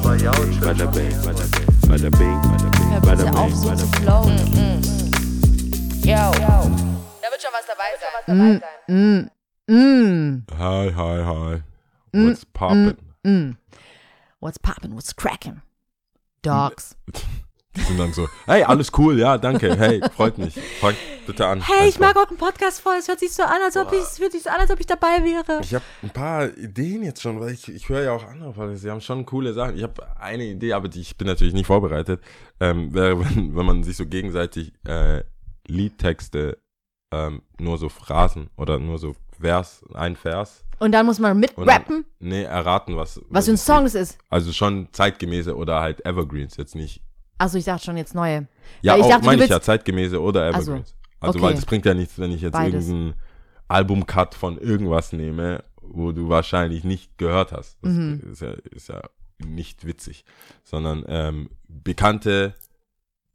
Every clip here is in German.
bing, bada bing, bada bing, bada bing, auf, bing, so zu bing. flowen. Yo. Da wird schon was dabei sein. Mm, Hi, hi, hi. Mm, What's poppin'? mm. What's poppin', what's crackin'? Dogs. Die sind dann so, hey, alles cool, ja, danke, hey, freut mich. Fang bitte an. Hey, ich Einfach. mag euren Podcast voll. Es hört sich so an, als ob ich, es hört sich so an, als ob ich dabei wäre. Ich habe ein paar Ideen jetzt schon, weil ich, ich höre ja auch andere Podcasts, die haben schon coole Sachen. Ich habe eine Idee, aber die, ich bin natürlich nicht vorbereitet. Ähm, wäre, wenn, wenn man sich so gegenseitig äh, Liedtexte, ähm, nur so Phrasen oder nur so Vers, ein Vers. Und dann muss man mitrappen, nee, erraten, was. was für ein Song es ist. Also schon zeitgemäße oder halt Evergreens, jetzt nicht. Also ich dachte schon jetzt neue. Ja, ich auch dachte, meine ich ja, zeitgemäße oder Also, Evergreens. Also, okay. weil das bringt ja nichts, wenn ich jetzt Beides. irgendeinen Albumcut von irgendwas nehme, wo du wahrscheinlich nicht gehört hast. Das Mhm. ist, ja, ist ja nicht witzig. Sondern ähm, bekannte,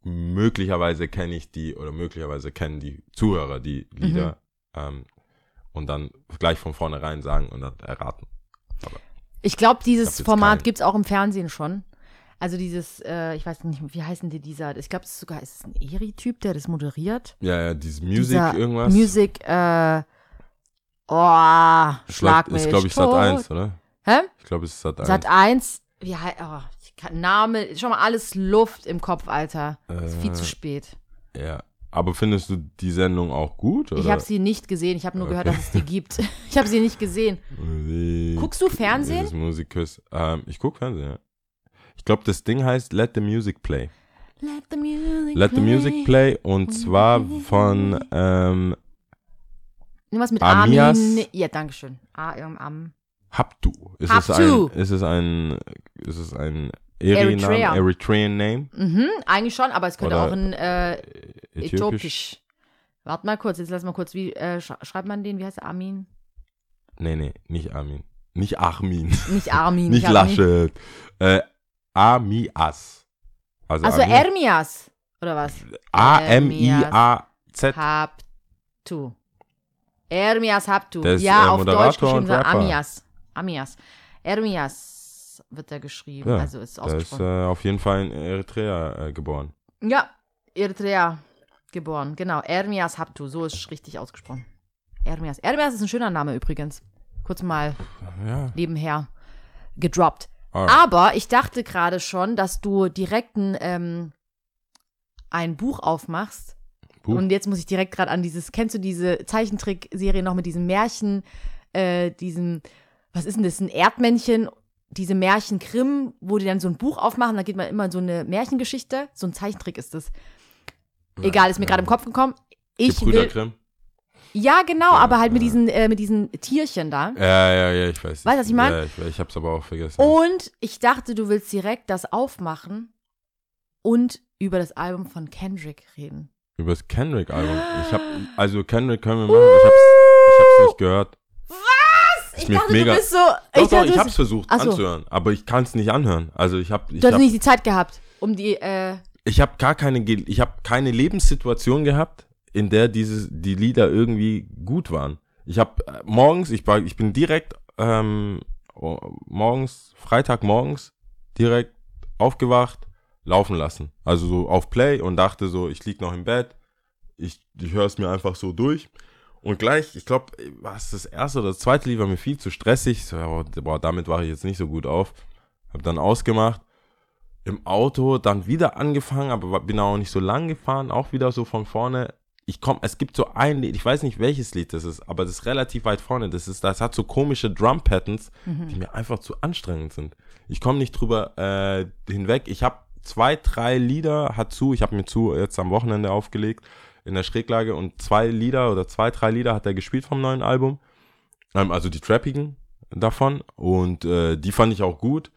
möglicherweise kenne ich die oder möglicherweise kennen die Zuhörer die Lieder Mhm. ähm, und dann gleich von vornherein sagen und dann erraten. Ich glaube, dieses Format gibt es auch im Fernsehen schon. Also dieses, äh, ich weiß nicht, wie heißen die dieser, ich glaube, es ist sogar, ist es ein Eri-Typ, der das moderiert? Ja, ja, dieses Music Dieser irgendwas. Music, äh, oh, schlag ist, mich glaube ich, Sat tot. 1, oder? Hä? Ich glaube, es ist Sat 1. Sat 1, wie heißt, oh, kann, Name, schon mal alles Luft im Kopf, Alter. ist viel Äh, zu spät. Ja. Aber findest du die Sendung auch gut? Oder? Ich habe sie nicht gesehen, ich habe nur gehört, Okay. dass es die gibt. Ich habe sie nicht gesehen. Wie- Guckst du Fernsehen? Musikquiz. Ähm, ich guck Fernsehen, ja. Ich glaube, das Ding heißt Let the Music Play. Let the music Let the Music Play und zwar von ähm, Nimm was mit Amias. Armin. Ja, danke schön. Ah, irgendein Am. Habtu. Ist es Habtu. ein, ist es ein, ist es ein Eri-Name, Eritrea. Eritrean Name? Mhm, eigentlich schon, aber es könnte Oder auch ein äh, Äthiopisch? äthiopisch. Warte mal kurz, jetzt lass mal kurz, wie äh, sch schreibt man den? Wie heißt der? Armin? Nee, nee, nicht Armin. Nicht Armin. Nicht Armin. nicht Armin. Laschet. Äh, Amias. Also, Also Amias. Ermias. Oder was? A-M-I-A-Z. Habtu. Ermias Habtu. Der ist, ja, äh, auf Deutsch geschrieben, Rapper. Amias. Amias. Ermias wird er geschrieben. Ja, also ist Der ist ausgesprochen. äh, auf jeden Fall in Eritrea äh, geboren. ja, Eritrea geboren. Genau. Ermias Habtu. So ist richtig ausgesprochen. Ermias. Ermias ist ein schöner Name übrigens. Kurz mal Ja. nebenher gedroppt. Alright. Aber ich dachte gerade schon, dass du direkt ein, ähm, ein Buch aufmachst. Buch? Und jetzt muss ich direkt gerade an dieses, kennst du diese Zeichentrickserie noch mit diesem Märchen, äh, diesem, was ist denn das, ein Erdmännchen, diese Märchen Grimm, wo die dann so ein Buch aufmachen, da geht man immer in so eine Märchengeschichte. So ein Zeichentrick ist das. Egal, ist mir gerade im Kopf gekommen. Ich will, Grimm? Ja, genau, aber halt mit diesen, äh, mit diesen Tierchen da. Ja, ja, ja, ich weiß. Weißt du, was ich mein? Ja, ich, ich hab's aber auch vergessen. Und ich dachte, du willst direkt das aufmachen und über das Album von Kendrick reden. Über das Kendrick-Album. Ich hab, also Kendrick können wir machen. Ich hab's, ich hab's nicht gehört. Ich mir dachte, mega- du bist so. Doch, ich doch, dachte, ich hab's versucht so. anzuhören, aber ich kann's nicht anhören. Also ich hab, ich du hast hab, nicht die Zeit gehabt, um die, äh, ich hab gar keine, ich hab keine Lebenssituation gehabt, in der dieses, die Lieder irgendwie gut waren. Ich hab äh, morgens, ich war, ich bin direkt ähm, morgens, Freitag morgens direkt aufgewacht, laufen lassen. Also so auf Play und dachte so, ich lieg noch im Bett, ich, ich höre es mir einfach so durch. Und gleich, ich glaube, was das erste oder das zweite Lied war mir viel zu stressig. So, boah, damit war ich jetzt nicht so gut auf. Hab dann ausgemacht. Im Auto dann wieder angefangen, aber bin auch nicht so lang gefahren, auch wieder so von vorne. Ich komm, es gibt so ein Lied, ich weiß nicht welches Lied das ist, aber das ist relativ weit vorne. Das ist, das hat so komische Drum Patterns, die mir einfach zu anstrengend sind. Ich komme nicht drüber äh, hinweg. Ich habe zwei, drei Lieder, hat zu, ich habe mir zu jetzt am Wochenende aufgelegt in der Schräglage und zwei Lieder oder zwei, drei Lieder hat er gespielt vom neuen Album. Ähm, also die trappigen davon und äh, die fand ich auch gut.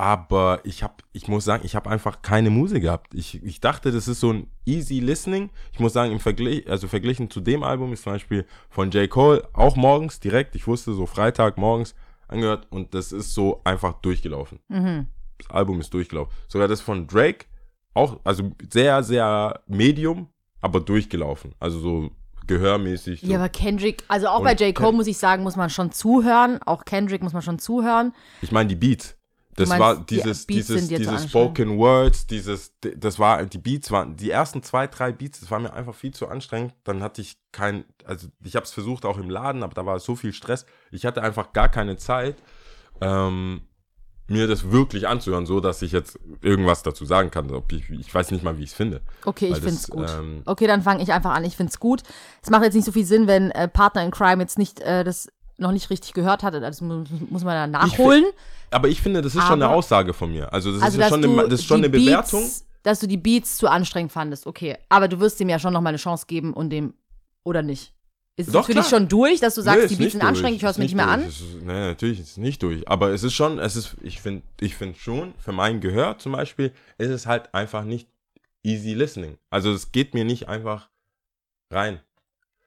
Aber ich habe, ich muss sagen, ich habe einfach keine Musik gehabt. Ich, ich dachte, das ist so ein easy listening. Ich muss sagen, im Vergleich, also verglichen zu dem Album ist zum Beispiel von J. Cole auch morgens direkt. Ich wusste so Freitag morgens angehört und das ist so einfach durchgelaufen. mhm. Das Album ist durchgelaufen. Sogar das von Drake auch, also sehr, sehr medium, aber durchgelaufen. Also so gehörmäßig. So. Ja, aber Kendrick, also auch Und bei J. Cole Ken- muss ich sagen, muss man schon zuhören. Auch Kendrick muss man schon zuhören. Ich meine die Beats. Das meinst, war die dieses, Beats dieses, dieses? Spoken Words, dieses, das war, die Beats waren, die ersten zwei, drei Beats, das war mir einfach viel zu anstrengend. Dann hatte ich kein, also ich habe es versucht auch im Laden, aber da war so viel Stress. Ich hatte einfach gar keine Zeit, ähm, mir das wirklich anzuhören, so dass ich jetzt irgendwas dazu sagen kann. Ob ich, ich weiß nicht mal, wie ich es finde. Okay, ich finde es gut. ähm, okay, dann fange ich einfach an. Ich finde es gut. Es macht jetzt nicht so viel Sinn, wenn äh, Partner in Crime jetzt nicht äh, das noch nicht richtig gehört hatte. Das mu muss man dann Ich nachholen. Aber ich finde, das ist schon eine Aber- Aussage von mir. Also das also, ist schon, eine, das ist schon eine Bewertung. Beats, dass du die Beats zu anstrengend fandest. Okay, aber du wirst dem ja schon noch mal eine Chance geben und dem oder nicht. Ist es Doch, für dich klar. schon durch, dass du sagst, Nee, die Beats sind anstrengend, ich höre es mir nicht mehr an? durch. Es ist, nee, natürlich ist es nicht durch. Aber es ist schon, es ist, ich finde, ich finde schon, für mein Gehör zum Beispiel, ist es halt einfach nicht easy listening. Also es geht mir nicht einfach rein.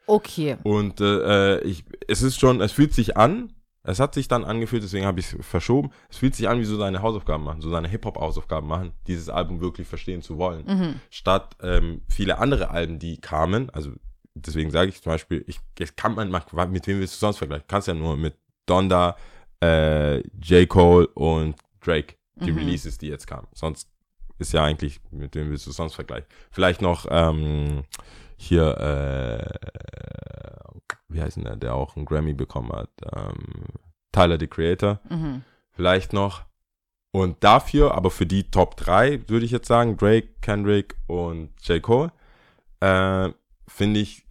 Okay. Und äh, ich, es ist schon, es fühlt sich an, es hat sich dann angefühlt, deswegen habe ich es verschoben. Es fühlt sich an, wie so seine Hausaufgaben machen, so seine Hip-Hop-Hausaufgaben machen, dieses Album wirklich verstehen zu wollen. Mhm. Statt ähm, viele andere Alben, die kamen, also deswegen sage ich zum Beispiel, ich, ich kann man, mit wem willst du sonst vergleichen? Kannst ja nur mit Donda, äh, J. Cole und Drake, die Mhm. Releases, die jetzt kamen. Sonst ist ja eigentlich, mit wem willst du sonst vergleichen? Vielleicht noch ähm, hier, äh, wie heißt denn der, der auch einen Grammy bekommen hat? Ähm, Tyler, the Creator Mhm. vielleicht noch. Und dafür, aber für die Top 3, würde ich jetzt sagen, Drake, Kendrick und J. Cole, äh, finde ich,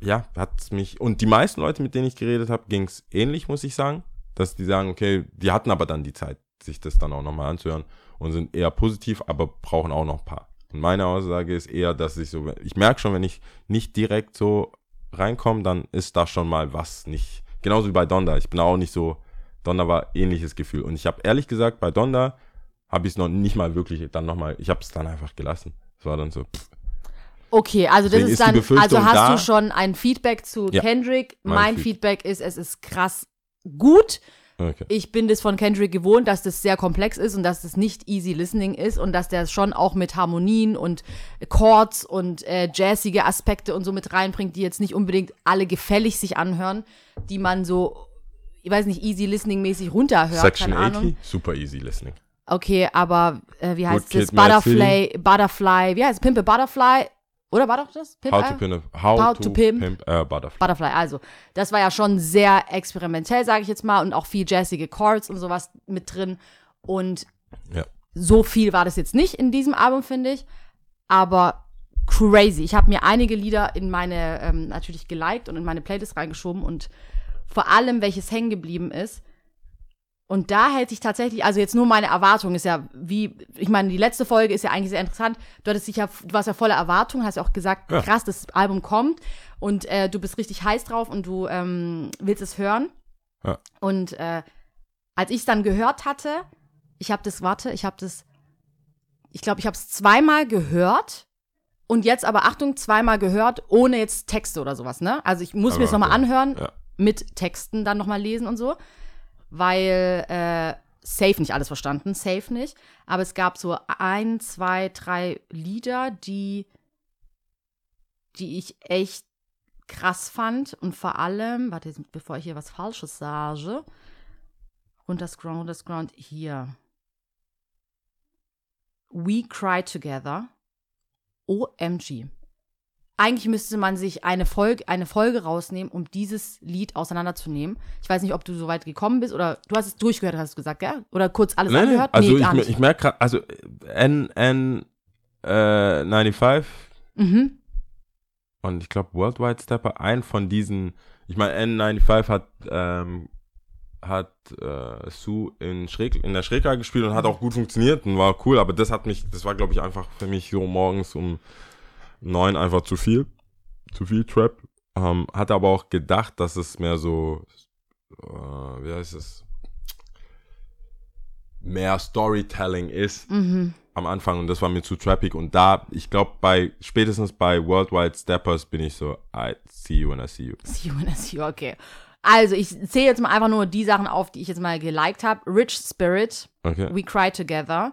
ja, hat mich, und die meisten Leute, mit denen ich geredet habe, ging es ähnlich, muss ich sagen, dass die sagen, okay, die hatten aber dann die Zeit, sich das dann auch nochmal anzuhören und sind eher positiv, aber brauchen auch noch ein paar. Und meine Aussage ist eher, dass ich so, ich merke schon, wenn ich nicht direkt so reinkomme, dann ist da schon mal was nicht, genauso wie bei Donda, ich bin auch nicht so, Donda war ähnliches Gefühl. Und ich habe ehrlich gesagt, bei Donda habe ich es noch nicht mal wirklich dann nochmal, ich habe es dann einfach gelassen. Es war dann so, pff, Okay, also das Deswegen ist dann, also hast da. du schon ein Feedback zu Ja, Kendrick. mein Mein. Feedback ist, es ist krass gut. Okay. Ich bin das von Kendrick gewohnt, dass das sehr komplex ist und dass das nicht easy listening ist und dass der schon auch mit Harmonien und Chords und äh, jazzige Aspekte und so mit reinbringt, die jetzt nicht unbedingt alle gefällig sich anhören, die man so, ich weiß nicht, easy listening mäßig runterhört, Section keine 80, Ahnung. super easy listening. Okay, aber äh, wie heißt Kid, das? Butterfly, Butterfly, wie heißt es? Pimp a Butterfly? Oder war doch das? Pimp How to pimp, a- how How to to pimp. pimp a butterfly. Butterfly, also das war ja schon sehr experimentell, sage ich jetzt mal, und auch viel jazzige Chords und sowas mit drin. Und Ja. so viel war das jetzt nicht in diesem Album, finde ich. Aber crazy. Ich habe mir einige Lieder in meine, ähm, natürlich geliked und in meine Playlist reingeschoben und vor allem, welches hängen geblieben ist. Und da hätte ich tatsächlich, also jetzt nur meine Erwartung ist ja, wie, ich meine, die letzte Folge ist ja eigentlich sehr interessant. Du hattest dich ja, du warst ja voller Erwartung, hast ja auch gesagt, Ja. krass, das Album kommt und äh, du bist richtig heiß drauf und du ähm, willst es hören. Ja. Und äh, als ich es dann gehört hatte, ich habe das, warte, ich habe das, ich glaube, ich habe es zweimal gehört und jetzt aber, Achtung, zweimal gehört, ohne jetzt Texte oder sowas, ne? Also ich muss mir es nochmal anhören, Ja. mit Texten dann nochmal lesen und so, weil äh, safe nicht alles verstanden, safe nicht. Aber es gab so ein, zwei, drei Lieder, die, die ich echt krass fand und vor allem, warte, bevor ich hier was Falsches sage, runterscrollen, runterscrollen, hier. We Cry Together. OMG. Eigentlich müsste man sich eine Folge, eine Folge rausnehmen, um dieses Lied auseinanderzunehmen. Ich weiß nicht, ob du so weit gekommen bist oder du hast es durchgehört, hast du gesagt, gell? Oder kurz alles nee, angehört? also nee, ich, nicht. ich merke gerade, also N, N, äh, 95 mhm. und ich glaube Worldwide Stepper, ein von diesen, ich meine N95 hat, ähm, hat äh, Sue in, Schräg, in der Schräglage gespielt und hat auch gut funktioniert und war cool, aber das hat mich, das war glaube ich einfach für mich so morgens um neun einfach zu viel, zu viel Trap. Ähm, hatte aber auch gedacht, dass es mehr so, äh, wie heißt es, mehr Storytelling ist Mhm. am Anfang und das war mir zu trappig und da, ich glaube, bei spätestens bei Worldwide Steppers bin ich so, I see you when I see you. See you when I see you, okay. Also, ich zähle jetzt mal einfach nur die Sachen auf, die ich jetzt mal geliked habe. Rich Spirit, Okay. We Cry Together.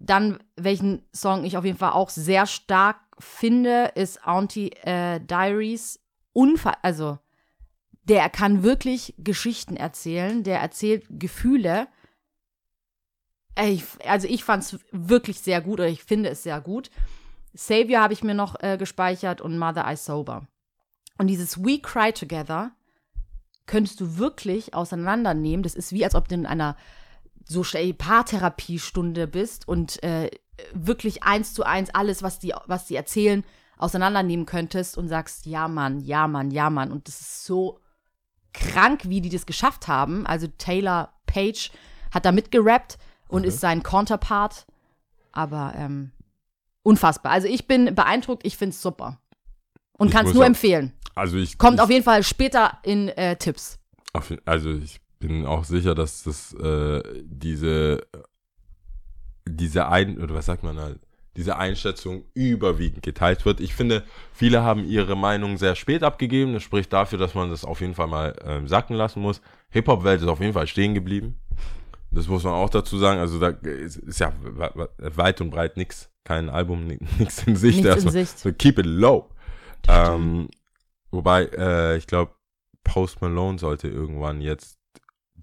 Dann, welchen Song ich auf jeden Fall auch sehr stark finde, ist Auntie äh, Diaries. Unfall, also, der kann wirklich Geschichten erzählen. Der erzählt Gefühle ich, also ich fand es wirklich sehr gut oder ich finde es sehr gut. Savior habe ich mir noch äh, gespeichert und Mother I Sober. Und dieses We Cry Together könntest du wirklich auseinandernehmen. Das ist wie, als ob du in einer so schnell Paartherapiestunde bist und äh, wirklich eins zu eins alles, was die, was die erzählen, auseinandernehmen könntest und sagst, ja Mann, ja Mann, ja Mann. Und das ist so krank, wie die das geschafft haben. Also Taylor Page hat da mitgerappt und Mhm. ist sein Counterpart. Aber ähm, unfassbar. Also ich bin beeindruckt, ich finde es super. Und kann es nur empfehlen. Also ich Kommt ich, auf jeden Fall später in äh, Tipps. auf, also ich bin auch sicher, dass das äh, diese diese ein oder was sagt man halt diese Einschätzung überwiegend geteilt wird. Ich finde, viele haben ihre Meinung sehr spät abgegeben. Das spricht dafür, dass man das auf jeden Fall mal ähm, sacken lassen muss. Hip-Hop-Welt ist auf jeden Fall stehen geblieben. Das muss man auch dazu sagen. Also da ist, ist ja we- we- weit und breit nix, kein Album, nichts in Sicht. Nichts in Also, Sicht. So keep it low. Ähm, wobei, äh, ich glaube, Post Malone sollte irgendwann jetzt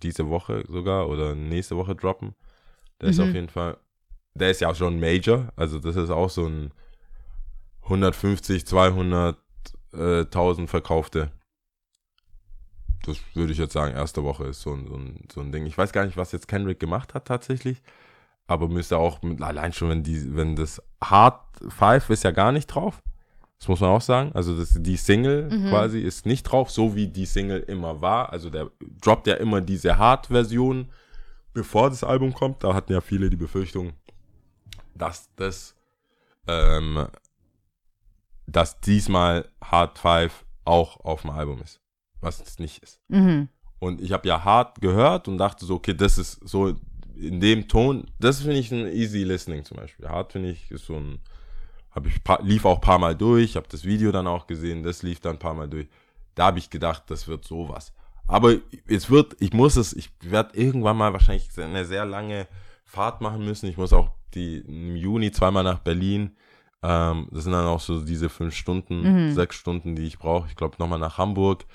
diese Woche sogar oder nächste Woche droppen. Der ist Mhm. auf jeden Fall, der ist ja schon ein Major, also das ist auch so ein 150, 200, äh, 1000 verkaufte. Das würde ich jetzt sagen, erste Woche ist so ein, so, ein, so ein Ding. Ich weiß gar nicht, was jetzt Kendrick gemacht hat tatsächlich, aber müsste auch mit, allein schon, wenn die, wenn das Hard Five ist ja gar nicht drauf. Das muss man auch sagen. Also das, die Single Mhm. quasi ist nicht drauf, so wie die Single immer war. Also der droppt ja immer diese Hard-Version, bevor das Album kommt. Da hatten ja viele die Befürchtung, dass das, ähm, dass diesmal Hard Five auch auf dem Album ist, was es nicht ist. Mhm. Und ich habe ja Hard gehört und dachte so, okay, das ist so in dem Ton, das finde ich ein easy listening zum Beispiel. Hard finde ich ist so ein, habe ich paar, lief auch ein paar Mal durch, habe das Video dann auch gesehen, das lief dann ein paar Mal durch. Da habe ich gedacht, das wird sowas. Aber es wird, ich muss es, ich werde irgendwann mal wahrscheinlich eine sehr lange Fahrt machen müssen. Ich muss auch die im Juni zweimal nach Berlin. Ähm, das sind dann auch so diese fünf Stunden, Mhm. sechs Stunden, die ich brauche. Ich glaube nochmal nach Hamburg.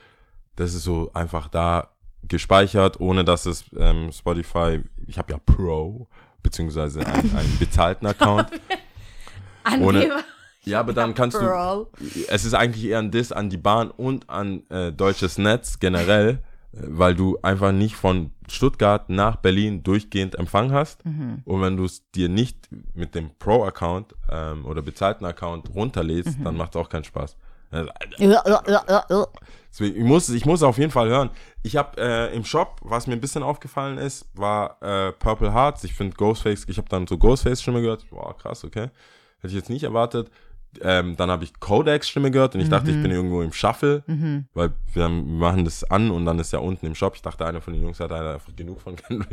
Das ist so einfach da gespeichert, ohne dass es ähm, Spotify, ich habe ja Pro, beziehungsweise einen, einen bezahlten Account. An Ohne- Ja, aber dann kannst du, es ist eigentlich eher ein Diss an die Bahn und an äh, deutsches Netz generell, äh, weil du einfach nicht von Stuttgart nach Berlin durchgehend Empfang hast. Mhm. Und wenn du es dir nicht mit dem Pro-Account ähm, oder bezahlten Account runterlädst, Mhm. dann macht es auch keinen Spaß. Deswegen, ich muss, ich muss auf jeden Fall hören. Ich habe äh, im Shop, was mir ein bisschen aufgefallen ist, war äh, Purple Hearts. Ich finde Ghostface, ich habe dann so Ghostface-Stimme gehört. Wow, krass, okay. Hätte ich jetzt nicht erwartet. Ähm, dann habe ich Kodaks Stimme gehört und ich dachte, ich bin irgendwo im Shuffle, weil wir machen das an und dann ist ja unten im Shop. Ich dachte, einer von den Jungs hat einfach genug von Kendrick.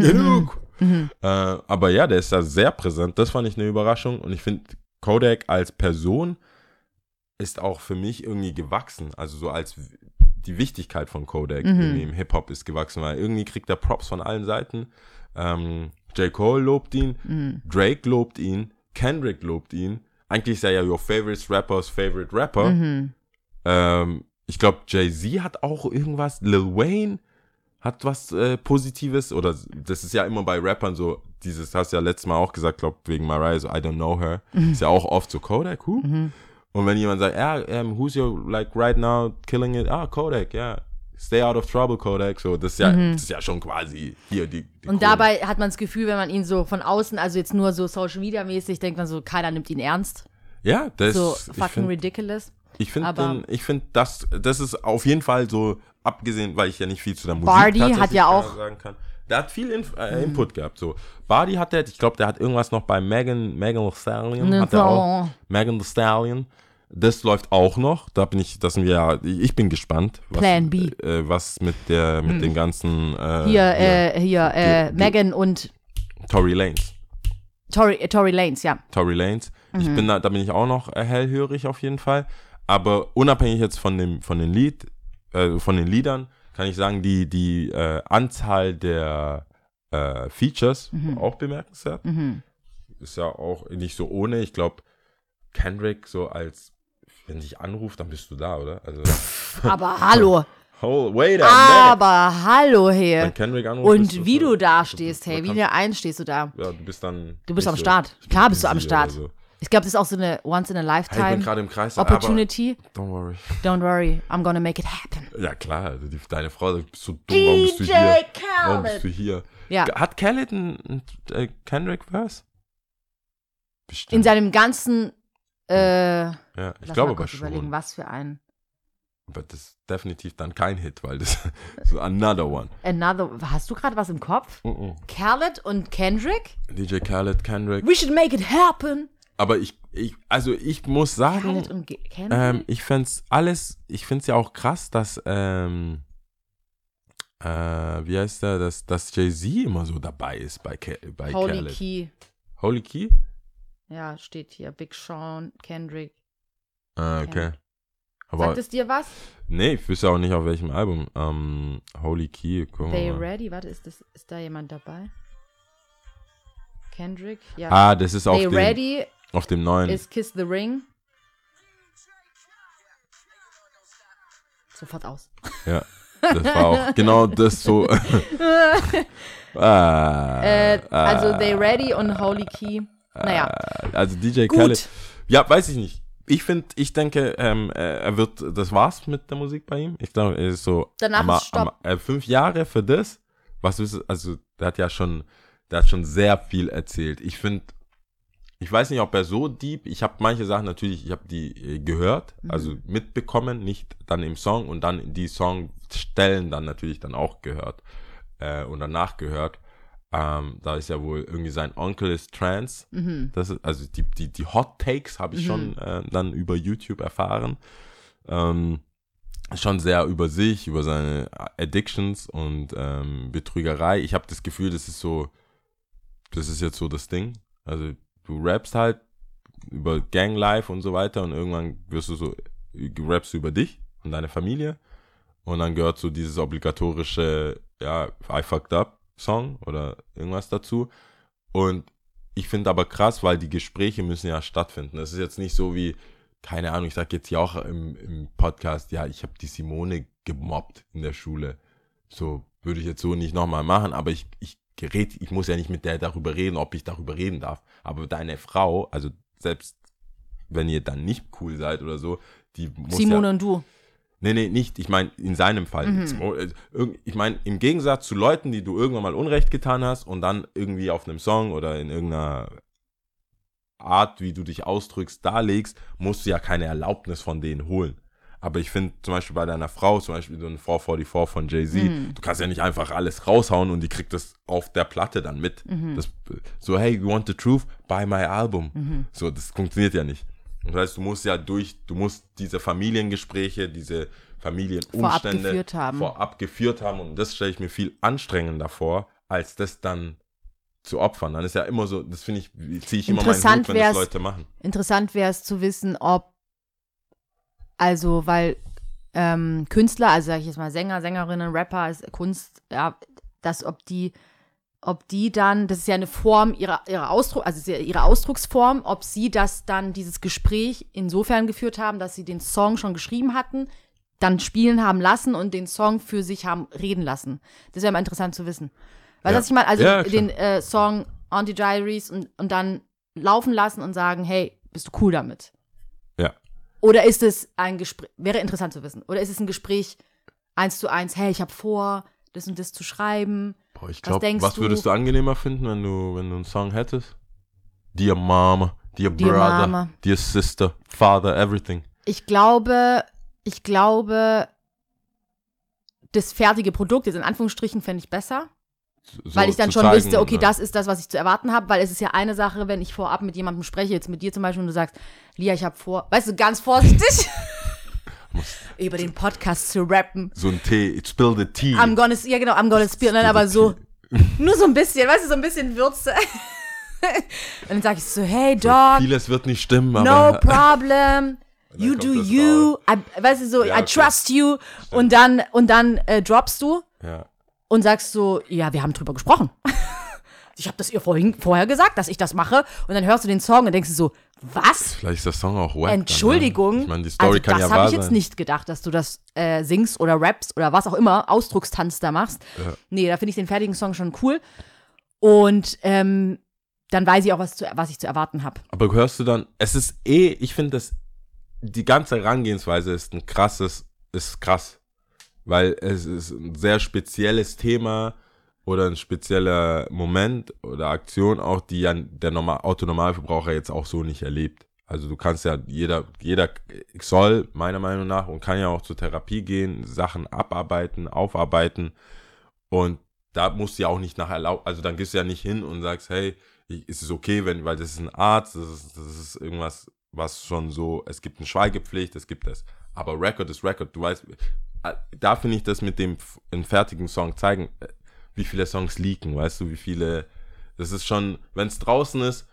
genug! Äh, aber ja, der ist da sehr präsent. Das fand ich eine Überraschung und ich finde, Kodak als Person ist auch für mich irgendwie gewachsen. Also so als die Wichtigkeit von Kodak im Hip-Hop ist gewachsen, weil irgendwie kriegt er Props von allen Seiten. Ähm, J. Cole lobt ihn, Drake lobt ihn, Kendrick lobt ihn. Eigentlich ist er ja your favorite rapper's favorite rapper. Ähm, ich glaube, Jay-Z hat auch irgendwas, Lil Wayne hat was äh, Positives, oder das ist ja immer bei Rappern so, dieses hast du ja letztes Mal auch gesagt, glaube wegen Mariah, so I don't know her, ist ja auch oft so Kodak, who? Und wenn jemand sagt, ja, um, who's your, like, right now killing it? Ah, Kodak, ja. Stay out of trouble, Kodak. So, das ist ja, das ist ja schon quasi hier die, die Und Krone. dabei hat man das Gefühl, wenn man ihn so von außen, also jetzt nur so Social Media mäßig, denkt man so, keiner nimmt ihn ernst. ja, das So ich fucking find- ridiculous. Ich finde, ich finde, das, das ist auf jeden Fall so, abgesehen, weil ich ja nicht viel zu der Musik Bardi hat ja auch- Mhm. sagen kann. Der hat viel Inf äh, Input gehabt. So, Bardi hat der, ich glaube, der hat irgendwas noch bei Megan, Megan Thee Stallion, Ne, hat er auch. so. Megan Thee Stallion. Das läuft auch noch. Da bin ich, das sind wir ja, ich bin gespannt, was, Plan B. Äh, was mit der, mit den ganzen, äh, Hier, äh, hier, äh, Ge- ge- Megan und Tory Lanez. Tory, äh, Tory Lanez, ja. Tory Lanez. Ich Mhm. bin da, da bin ich auch noch äh, hellhörig auf jeden Fall. Aber unabhängig jetzt von dem, von den Lied, äh, von den Liedern, kann ich sagen, die, die äh, Anzahl der äh, Features Mhm. auch bemerkenswert. Ist ja auch nicht so ohne. Ich glaube, Kendrick so als, wenn dich anruft, dann bist du da, oder? Also, Aber hallo. Oh, wait a minute. Aber hallo, hey. Wenn Kendrick anruft, Und du wie so- du da stehst, hey, wie bekannt. der einen stehst du da. Ja, du bist dann. Du bist am so- Start. Klar bist du am Start. So. Ich glaube, das ist auch so eine Once in a Hey, ich bin Lifetime gerade im Kreis. Opportunity. Don't worry. Don't worry, I'm gonna make it happen. Ja, klar. Also die, deine Frau sagt, bist so dumm. Warum bist du DJ hier? Warum bist du hier? Ja. Hat Khaled ein, ein äh, Kendrick-Verse? Bestimmt. In seinem ganzen, äh, ja, ich glaube aber schon. überlegen, was für ein. Aber das ist definitiv dann kein Hit, weil das so another one. Another, hast du gerade was im Kopf? Mhm. Khaled und Kendrick? DJ Khaled, Kendrick. We should make it happen. Aber ich, ich also ich muss sagen, Khaled und Kendrick? ähm, ich find's alles, ich find's ja auch krass, dass, ähm, äh, wie heißt der, dass, dass Jay-Z immer so dabei ist bei, Ke bei Holy Khaled. Key. Holy Key? Ja, steht hier. Big Sean, Kendrick. Ah, okay. Kendrick. Aber, Sagt es dir was? nee, ich wüsste auch nicht auf welchem Album. Ähm, Holy Key, guck They mal. Ready? Warte, ist, das, ist da jemand dabei? Kendrick? Ja. Ah, das ist auf They dem, Ready auf dem neuen. ist Kiss the Ring. Sofort aus. Ja, das war auch genau das so. ah, Äh, also They Ready und Holy Key. Naja, Also DJ gut. Khaled. Ja, weiß ich nicht. Ich finde, ich denke, ähm, äh, er wird, das war's mit der Musik bei ihm. Ich glaube, er ist so. Danach am- ist Stopp. am- äh, fünf Jahre für das. Was ist, also, der hat ja schon, der hat schon sehr viel erzählt. Ich finde, ich weiß nicht, ob er so deep, ich habe manche Sachen natürlich, ich habe die äh, gehört, Mhm. also mitbekommen, nicht dann im Song und dann die Songstellen dann natürlich dann auch gehört äh, und danach gehört. Ähm, da ist ja wohl irgendwie sein Onkel ist trans. Mhm. Das ist, also die, die, die Hot Takes habe ich schon äh, dann über YouTube erfahren. Ähm, schon sehr über sich, über seine Addictions und ähm, Betrügerei. Ich habe das Gefühl, das ist so, das ist jetzt so das Ding. Also du rappst halt über Gang Life und so weiter und irgendwann wirst du so, du rappst über dich und deine Familie und dann gehört so dieses obligatorische, ja, I fucked up Song oder irgendwas dazu und ich finde aber krass, weil die Gespräche müssen ja stattfinden. Das ist jetzt nicht so wie, keine Ahnung, ich sag jetzt hier auch im, im Podcast, ja, ich habe die Simone gemobbt in der Schule. So würde ich jetzt so nicht nochmal machen, aber ich, ich gerät, ich muss ja nicht mit der darüber reden, ob ich darüber reden darf. Aber deine Frau, also selbst wenn ihr dann nicht cool seid oder so, die muss Simone ja, und du. Nee, nee, nicht. Ich meine, in seinem Fall. Mhm. äh, Ich meine, im Gegensatz zu Leuten, die du irgendwann mal Unrecht getan hast und dann irgendwie auf einem Song oder in irgendeiner Art, wie du dich ausdrückst, darlegst, musst du ja keine Erlaubnis von denen holen. Aber ich finde zum Beispiel bei deiner Frau, zum Beispiel so ein 444 von Jay-Z, Mhm. du kannst ja nicht einfach alles raushauen und die kriegt das auf der Platte dann mit. Mhm. Das, so, hey, you want the truth? Buy my album. Mhm. So, das funktioniert ja nicht. Das heißt, du musst ja durch, du musst diese Familiengespräche, diese Familienumstände Vorab geführt haben. vorab geführt haben und das stelle ich mir viel anstrengender vor, als das dann zu opfern. Dann ist ja immer so, das finde ich, ziehe ich immer meinen Hut, wenn das Leute machen. Interessant wäre es zu wissen, ob, also, weil ähm, Künstler, also sage ich jetzt mal Sänger, Sängerinnen, Rapper, Kunst, ja, dass ob die, ob die dann, das ist ja eine Form ihrer, ihrer Ausdruck, also ihre Ausdrucksform, ob sie das dann, dieses Gespräch insofern geführt haben, dass sie den Song schon geschrieben hatten, dann spielen haben lassen und den Song für sich haben reden lassen. Das wäre mal interessant zu wissen. Weißt du, Ja. was ich meine? Also Ja, den äh, Song On the Diaries und, und dann laufen lassen und sagen, hey, bist du cool damit? Ja. Oder ist es ein Gespräch, wäre interessant zu wissen, oder ist es ein Gespräch eins zu eins, hey, ich habe vor, das und das zu schreiben. Boah, ich Was glaube, was du? würdest du angenehmer finden, wenn du, wenn du einen Song hättest? Dear Mama, Dear, Dear Brother, Mama. Dear Sister, Father, everything. Ich glaube, ich glaube, das fertige Produkt, jetzt in Anführungsstrichen, fände ich besser. So weil ich dann schon zeigen, wüsste, okay, ne? das ist das, was ich zu erwarten habe, weil es ist ja eine Sache, wenn ich vorab mit jemandem spreche, jetzt mit dir zum Beispiel, und du sagst, Lia, ich habe vor, weißt du, ganz vorsichtig, über den Podcast zu rappen. So ein Tee, spill the tea. I'm gonna, ja genau, I'm gonna spill, nein, aber so, nur so ein bisschen, weißt du, so ein bisschen Würze. und dann sag ich so, hey, Dog, Vieles wird nicht stimmen, no aber problem. You do you, I, weißt du so, Ja, I okay. trust you und dann und dann äh, droppst du ja. und sagst so, ja, wir haben drüber gesprochen. Ich habe das ihr vorhin, vorher gesagt, dass ich das mache. Und dann hörst du den Song und denkst du so, was? Vielleicht ist der Song auch wack. Entschuldigung. Dann, ne? Ich meine, die Story also, kann das ja habe wahr ich jetzt sein. nicht gedacht, dass du das äh, singst oder rappst oder was auch immer, Ausdruckstanz da machst. Ja. Nee, da finde ich den fertigen Song schon cool. Und ähm, dann weiß ich auch, was, zu, was ich zu erwarten habe. Aber hörst du dann, es ist eh, ich finde das, die ganze Herangehensweise ist ein krasses, ist krass. Weil es ist ein sehr spezielles Thema oder ein spezieller Moment oder Aktion auch, die ja der Normal Autonormalverbraucher jetzt auch so nicht erlebt. Also du kannst ja, jeder, jeder soll meiner Meinung nach und kann ja auch zur Therapie gehen, Sachen abarbeiten, aufarbeiten. Und da musst du ja auch nicht nach erlauben, also dann gehst du ja nicht hin und sagst, hey, ist es okay, wenn, weil das ist ein Arzt, das ist, das ist irgendwas, was schon so, es gibt eine Schweigepflicht, es gibt das, aber Record ist Record, du weißt, äh, da finde ich das mit dem einen fertigen Song zeigen, äh, wie viele Songs leaken, weißt du, wie viele, das ist schon, wenn es draußen ist,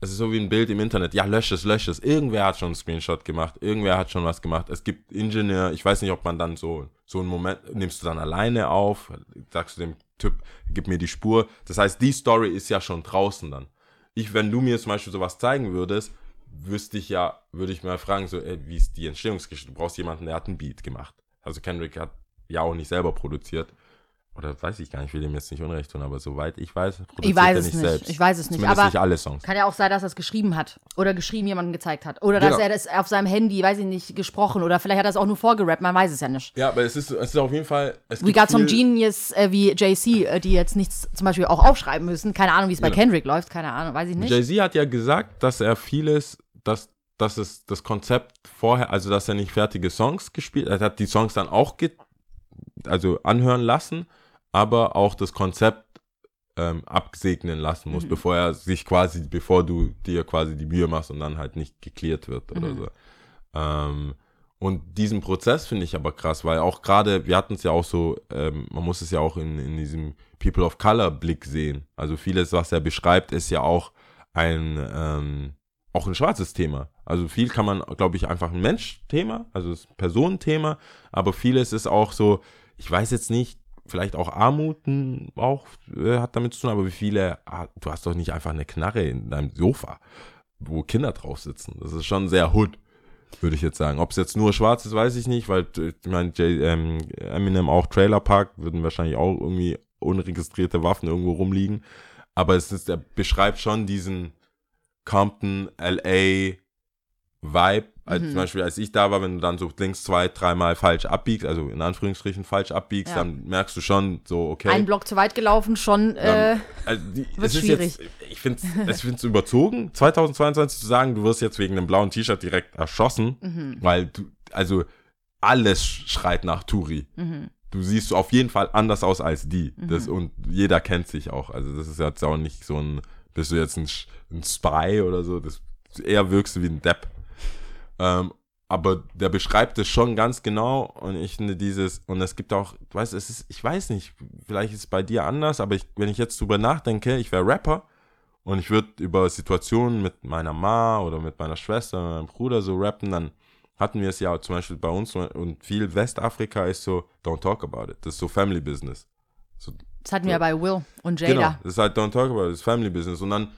es ist so wie ein Bild im Internet, ja, lösch es, lösch es, irgendwer hat schon einen Screenshot gemacht, irgendwer hat schon was gemacht, es gibt Ingenieur, ich weiß nicht, ob man dann so, so einen Moment, nimmst du dann alleine auf, sagst du dem Typ, gib mir die Spur, das heißt, die Story ist ja schon draußen dann. Ich, wenn du mir zum Beispiel sowas zeigen würdest, wüsste ich ja, würde ich mal fragen, so, ey, wie ist die Entstehungsgeschichte? Du brauchst jemanden, der hat einen Beat gemacht. Also Kendrick hat ja auch nicht selber produziert. Oder weiß ich gar nicht, ich will dem jetzt nicht Unrecht tun, aber soweit ich weiß, produziert Ich weiß er es nicht nicht. selbst. Ich weiß es nicht. Zumindest Aber nicht alle Songs. kann ja auch sein, dass er es geschrieben hat. Oder geschrieben jemandem gezeigt hat. Oder dass Genau. er das auf seinem Handy, weiß ich nicht, gesprochen. Oder vielleicht hat er es auch nur vorgerappt. Man weiß es ja nicht. Ja, aber es ist, es ist auf jeden Fall. Es We got some Genius äh, wie JC, äh, die jetzt nichts zum Beispiel auch aufschreiben müssen. Keine Ahnung, wie es bei Genau. Kendrick läuft. Keine Ahnung, weiß ich nicht. Jay-Z hat ja gesagt, dass er vieles, dass, dass es das Konzept vorher, also dass er nicht fertige Songs gespielt hat, er hat die Songs dann auch also anhören lassen, aber auch das Konzept ähm, absegnen lassen muss, bevor er sich quasi, bevor du dir quasi die Mühe machst und dann halt nicht geklärt wird oder so. Ähm, und diesen Prozess finde ich aber krass, weil auch gerade, wir hatten es ja auch so, ähm, man muss es ja auch in, in diesem People of Color Blick sehen. Also vieles, was er beschreibt, ist ja auch ein, ähm, auch ein schwarzes Thema. Also viel kann man, glaube ich, einfach ein Mensch-Thema, also das Personenthema, aber vieles ist auch so, ich weiß jetzt nicht, vielleicht auch Armut m, auch äh, hat damit zu tun, aber wie viele, ah, du hast doch nicht einfach eine Knarre in deinem Sofa, wo Kinder drauf sitzen. Das ist schon sehr hood, würde ich jetzt sagen. Ob es jetzt nur schwarz ist, weiß ich nicht, weil äh, ich meine, ähm, Eminem auch Trailer Park würden wahrscheinlich auch irgendwie unregistrierte Waffen irgendwo rumliegen. Aber es ist, er beschreibt schon diesen Compton, LA Vibe. Also Mhm. zum Beispiel, als ich da war, wenn du dann so links zwei, dreimal falsch abbiegst, also in Anführungsstrichen falsch abbiegst, Ja. dann merkst du schon so, okay. Ein Block zu weit gelaufen, schon. Äh, also die, wird schwierig. Jetzt, ich finde es find's überzogen, 2022 zu sagen, du wirst jetzt wegen einem blauen T-Shirt direkt erschossen, Mhm. weil du, also alles schreit nach Turi. Mhm. Du siehst auf jeden Fall anders aus als die. Das, und jeder kennt sich auch. Also das ist jetzt auch nicht so ein, bist du jetzt ein, ein Spy oder so, das eher wirkst du wie ein Depp. Ähm, aber der beschreibt es schon ganz genau und ich finde dieses, und es gibt auch, du weißt, es ist, ich weiß nicht, vielleicht ist es bei dir anders, aber ich, wenn ich jetzt drüber nachdenke, ich wäre Rapper und ich würde über Situationen mit meiner Ma oder mit meiner Schwester oder meinem Bruder so rappen, dann hatten wir es ja zum Beispiel bei uns und viel Westafrika ist so, don't talk about it. Das ist so Family Business. So, das hatten wir ja bei Will und Genau, Jada. das ist halt Don't Talk About It, das ist Family Business. Und dann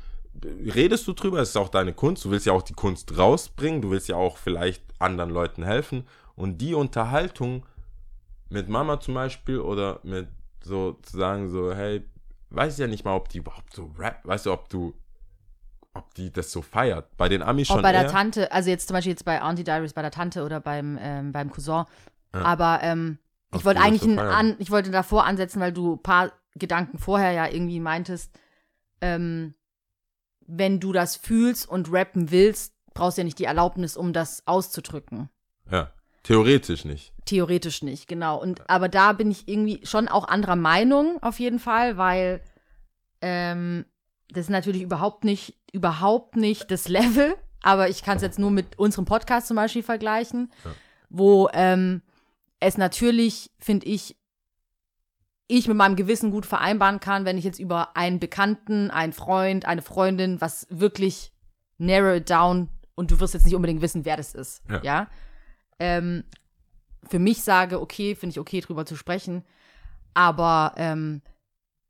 redest du drüber, es ist auch deine Kunst, du willst ja auch die Kunst rausbringen, du willst ja auch vielleicht anderen Leuten helfen. Und die Unterhaltung mit Mama zum Beispiel oder mit so zu sagen, so, hey, weiß ja nicht mal, ob die überhaupt so rap, weißt du, ob du, ob die das so feiert. Bei den Amis Auch schon bei der eher. Tante, also jetzt zum Beispiel jetzt bei Auntie Diaries bei der Tante oder beim, ähm, beim Cousin. Aber ähm, ich wollte eigentlich so an, ich wollte davor ansetzen, weil du ein paar Gedanken vorher ja irgendwie meintest, ähm, wenn du das fühlst und rappen willst, brauchst du ja nicht die Erlaubnis, um das auszudrücken. Ja, theoretisch nicht. Theoretisch nicht, genau. Und aber da bin ich irgendwie schon auch anderer Meinung auf jeden Fall, weil ähm, das ist natürlich überhaupt nicht, überhaupt nicht das Level, aber ich kann es jetzt nur mit unserem Podcast zum Beispiel vergleichen, Ja. wo ähm, es natürlich, finde ich, ich mit meinem Gewissen gut vereinbaren kann, wenn ich jetzt über einen Bekannten, einen Freund, eine Freundin, was wirklich narrow it down und du wirst jetzt nicht unbedingt wissen, wer das ist. Ja. ja? Ähm, für mich sage, okay, finde ich okay, drüber zu sprechen. Aber ähm,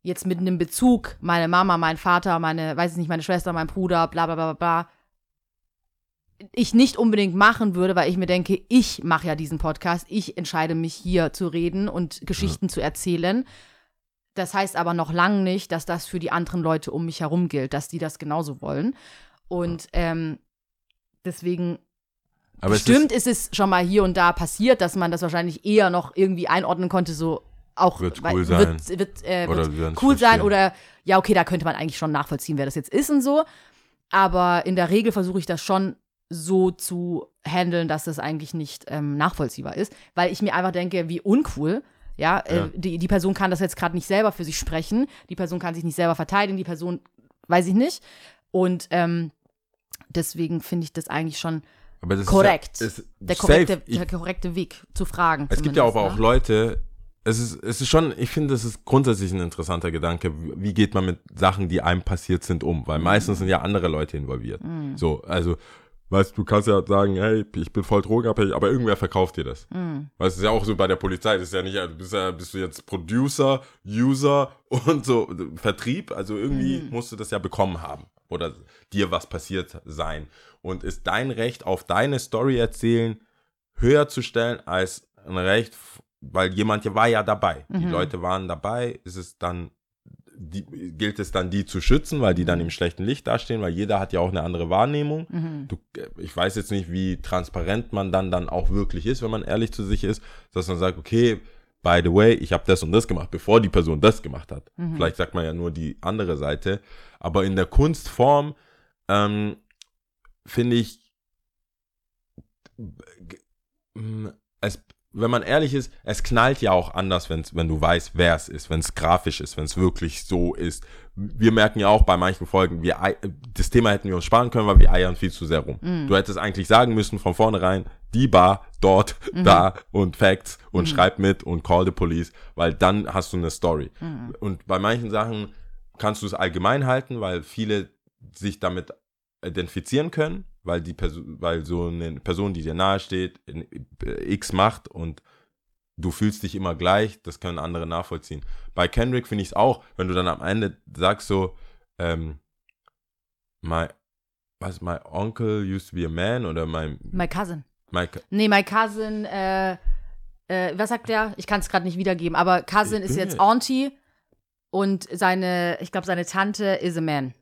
jetzt mit einem Bezug, meine Mama, mein Vater, meine, weiß ich nicht, meine Schwester, mein Bruder, bla bla bla bla bla, ich nicht unbedingt machen würde, weil ich mir denke, ich mache ja diesen Podcast, ich entscheide mich hier zu reden und Geschichten zu erzählen. Das heißt aber noch lange nicht, dass das für die anderen Leute um mich herum gilt, dass die das genauso wollen. Und ähm, deswegen Aber es Bestimmt ist, es schon mal hier und da passiert, dass man das wahrscheinlich eher noch irgendwie einordnen konnte, so auch Wird cool sein. wird, wird, äh, Oder wird cool sein oder ja, okay, da könnte man eigentlich schon nachvollziehen, wer das jetzt ist und so. Aber in der Regel versuche ich das schon so zu handeln, dass das eigentlich nicht ähm, nachvollziehbar ist, weil ich mir einfach denke, wie uncool. Ja, Ja. Äh, die, die Person kann das jetzt gerade nicht selber für sich sprechen, die Person kann sich nicht selber verteidigen, die Person weiß ich nicht. Und ähm, deswegen finde ich das eigentlich schon das korrekt. Ist ja, ist der korrekte, Ich, der korrekte Weg zu fragen. es gibt ja aber zumindest, auch ne? Leute, es ist, es ist schon, ich finde, es ist grundsätzlich ein interessanter Gedanke. Wie geht man mit Sachen, die einem passiert sind, um? Weil meistens sind ja andere Leute involviert. Mhm. So, also, weißt du, du kannst ja sagen, hey, ich bin voll drogenabhängig, aber irgendwer verkauft dir das. Mhm. Weißt du, ist ja auch so bei der Polizei, das ist ja nicht, du bist ja, bist du jetzt Producer, User und so, Vertrieb, also irgendwie Mhm. musst du das ja bekommen haben oder dir was passiert sein. Und ist dein Recht auf deine Story erzählen höher zu stellen als ein Recht, weil jemand war ja dabei. Die Mhm. Leute waren dabei, ist es dann, die, gilt es dann, die zu schützen, weil die dann im schlechten Licht dastehen, weil jeder hat ja auch eine andere Wahrnehmung. Mhm. Du, äh, ich weiß jetzt nicht, wie transparent man dann, dann auch wirklich ist, wenn man ehrlich zu sich ist, dass man sagt, okay, by the way, ich habe das und das gemacht, bevor die Person das gemacht hat. Mhm. Vielleicht sagt man ja nur die andere Seite. Aber in der Kunstform ähm, finde ich, es, wenn man ehrlich ist, es knallt ja auch anders, wenn's, wenn du weißt, wer es ist, wenn es grafisch ist, wenn es wirklich so ist. Wir merken ja auch bei manchen Folgen, wir, das Thema hätten wir uns sparen können, weil wir eiern viel zu sehr rum. Du hättest eigentlich sagen müssen von vornherein, die Bar, dort, da und Facts und schreib mit und call the police, weil dann hast du eine Story. Und bei manchen Sachen kannst du es allgemein halten, weil viele sich damit identifizieren können, weil die Person, weil so eine Person, die dir nahe steht, in- äh, X macht und du fühlst dich immer gleich, das können andere nachvollziehen. Bei Kendrick finde ich es auch, wenn du dann am Ende sagst so, ähm, my, was, my uncle used to be a man oder my, My cousin. my Nee, my cousin, äh, äh, was sagt der? Ich kann es gerade nicht wiedergeben, aber Cousin ist jetzt Auntie und seine, ich glaube, seine Tante is a man.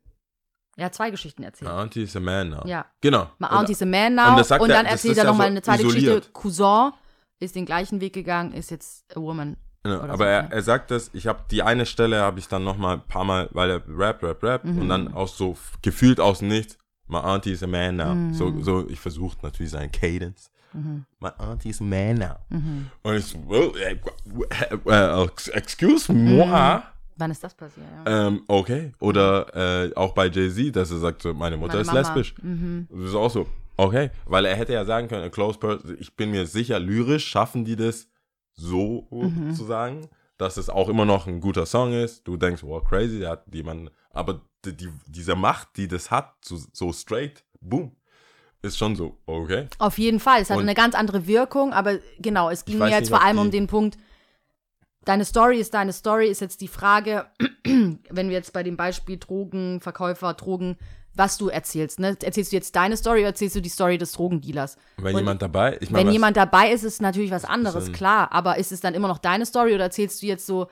Er hat zwei Geschichten erzählt. my auntie is a man now. Ja. Genau. My Und- Auntie is a man now. und Und, das sagt er- dann das erzählt er ja nochmal so eine zweite isoliert. Geschichte. Cousin ist den gleichen Weg gegangen, ist jetzt a woman. Oder aber so, er, er sagt das, ich habe die eine Stelle habe ich dann noch mal ein paar Mal, weil er rap, rap, rap Mhm. und dann auch so gefühlt aus dem Nichts, my auntie is a man now. Mhm. So, so, ich versuche natürlich seinen Cadence. My auntie is a man now. Mhm. Und ich so, well, äh, äh, ex- excuse moi. Wann ist das passiert? Ja. Ähm, okay. Oder äh, auch bei Jay-Z, dass er sagt so, meine Mutter Meine ist Mama. lesbisch. Mhm. Das ist auch so. Okay. Weil er hätte ja sagen können, a close person, ich bin mir sicher, lyrisch schaffen die das so Mhm. zu sagen, dass es auch immer noch ein guter Song ist. Du denkst, wow, crazy, der hat jemanden, aber die, die, diese Macht, die das hat, so, so straight, boom, ist schon so, okay. Auf jeden Fall. Es hat Und- eine ganz andere Wirkung, aber genau, es ging mir jetzt vor allem um die- den Punkt, deine Story ist deine Story, ist jetzt die Frage, wenn wir jetzt bei dem Beispiel Drogen, Verkäufer, Drogen, was du erzählst. Ne? Erzählst du jetzt deine Story oder erzählst du die Story des Drogendealers? Wenn Und jemand dabei, ich Wenn meine, was- jemand dabei ist, ist natürlich was anderes, klar. Aber ist es dann immer noch deine Story oder erzählst du jetzt so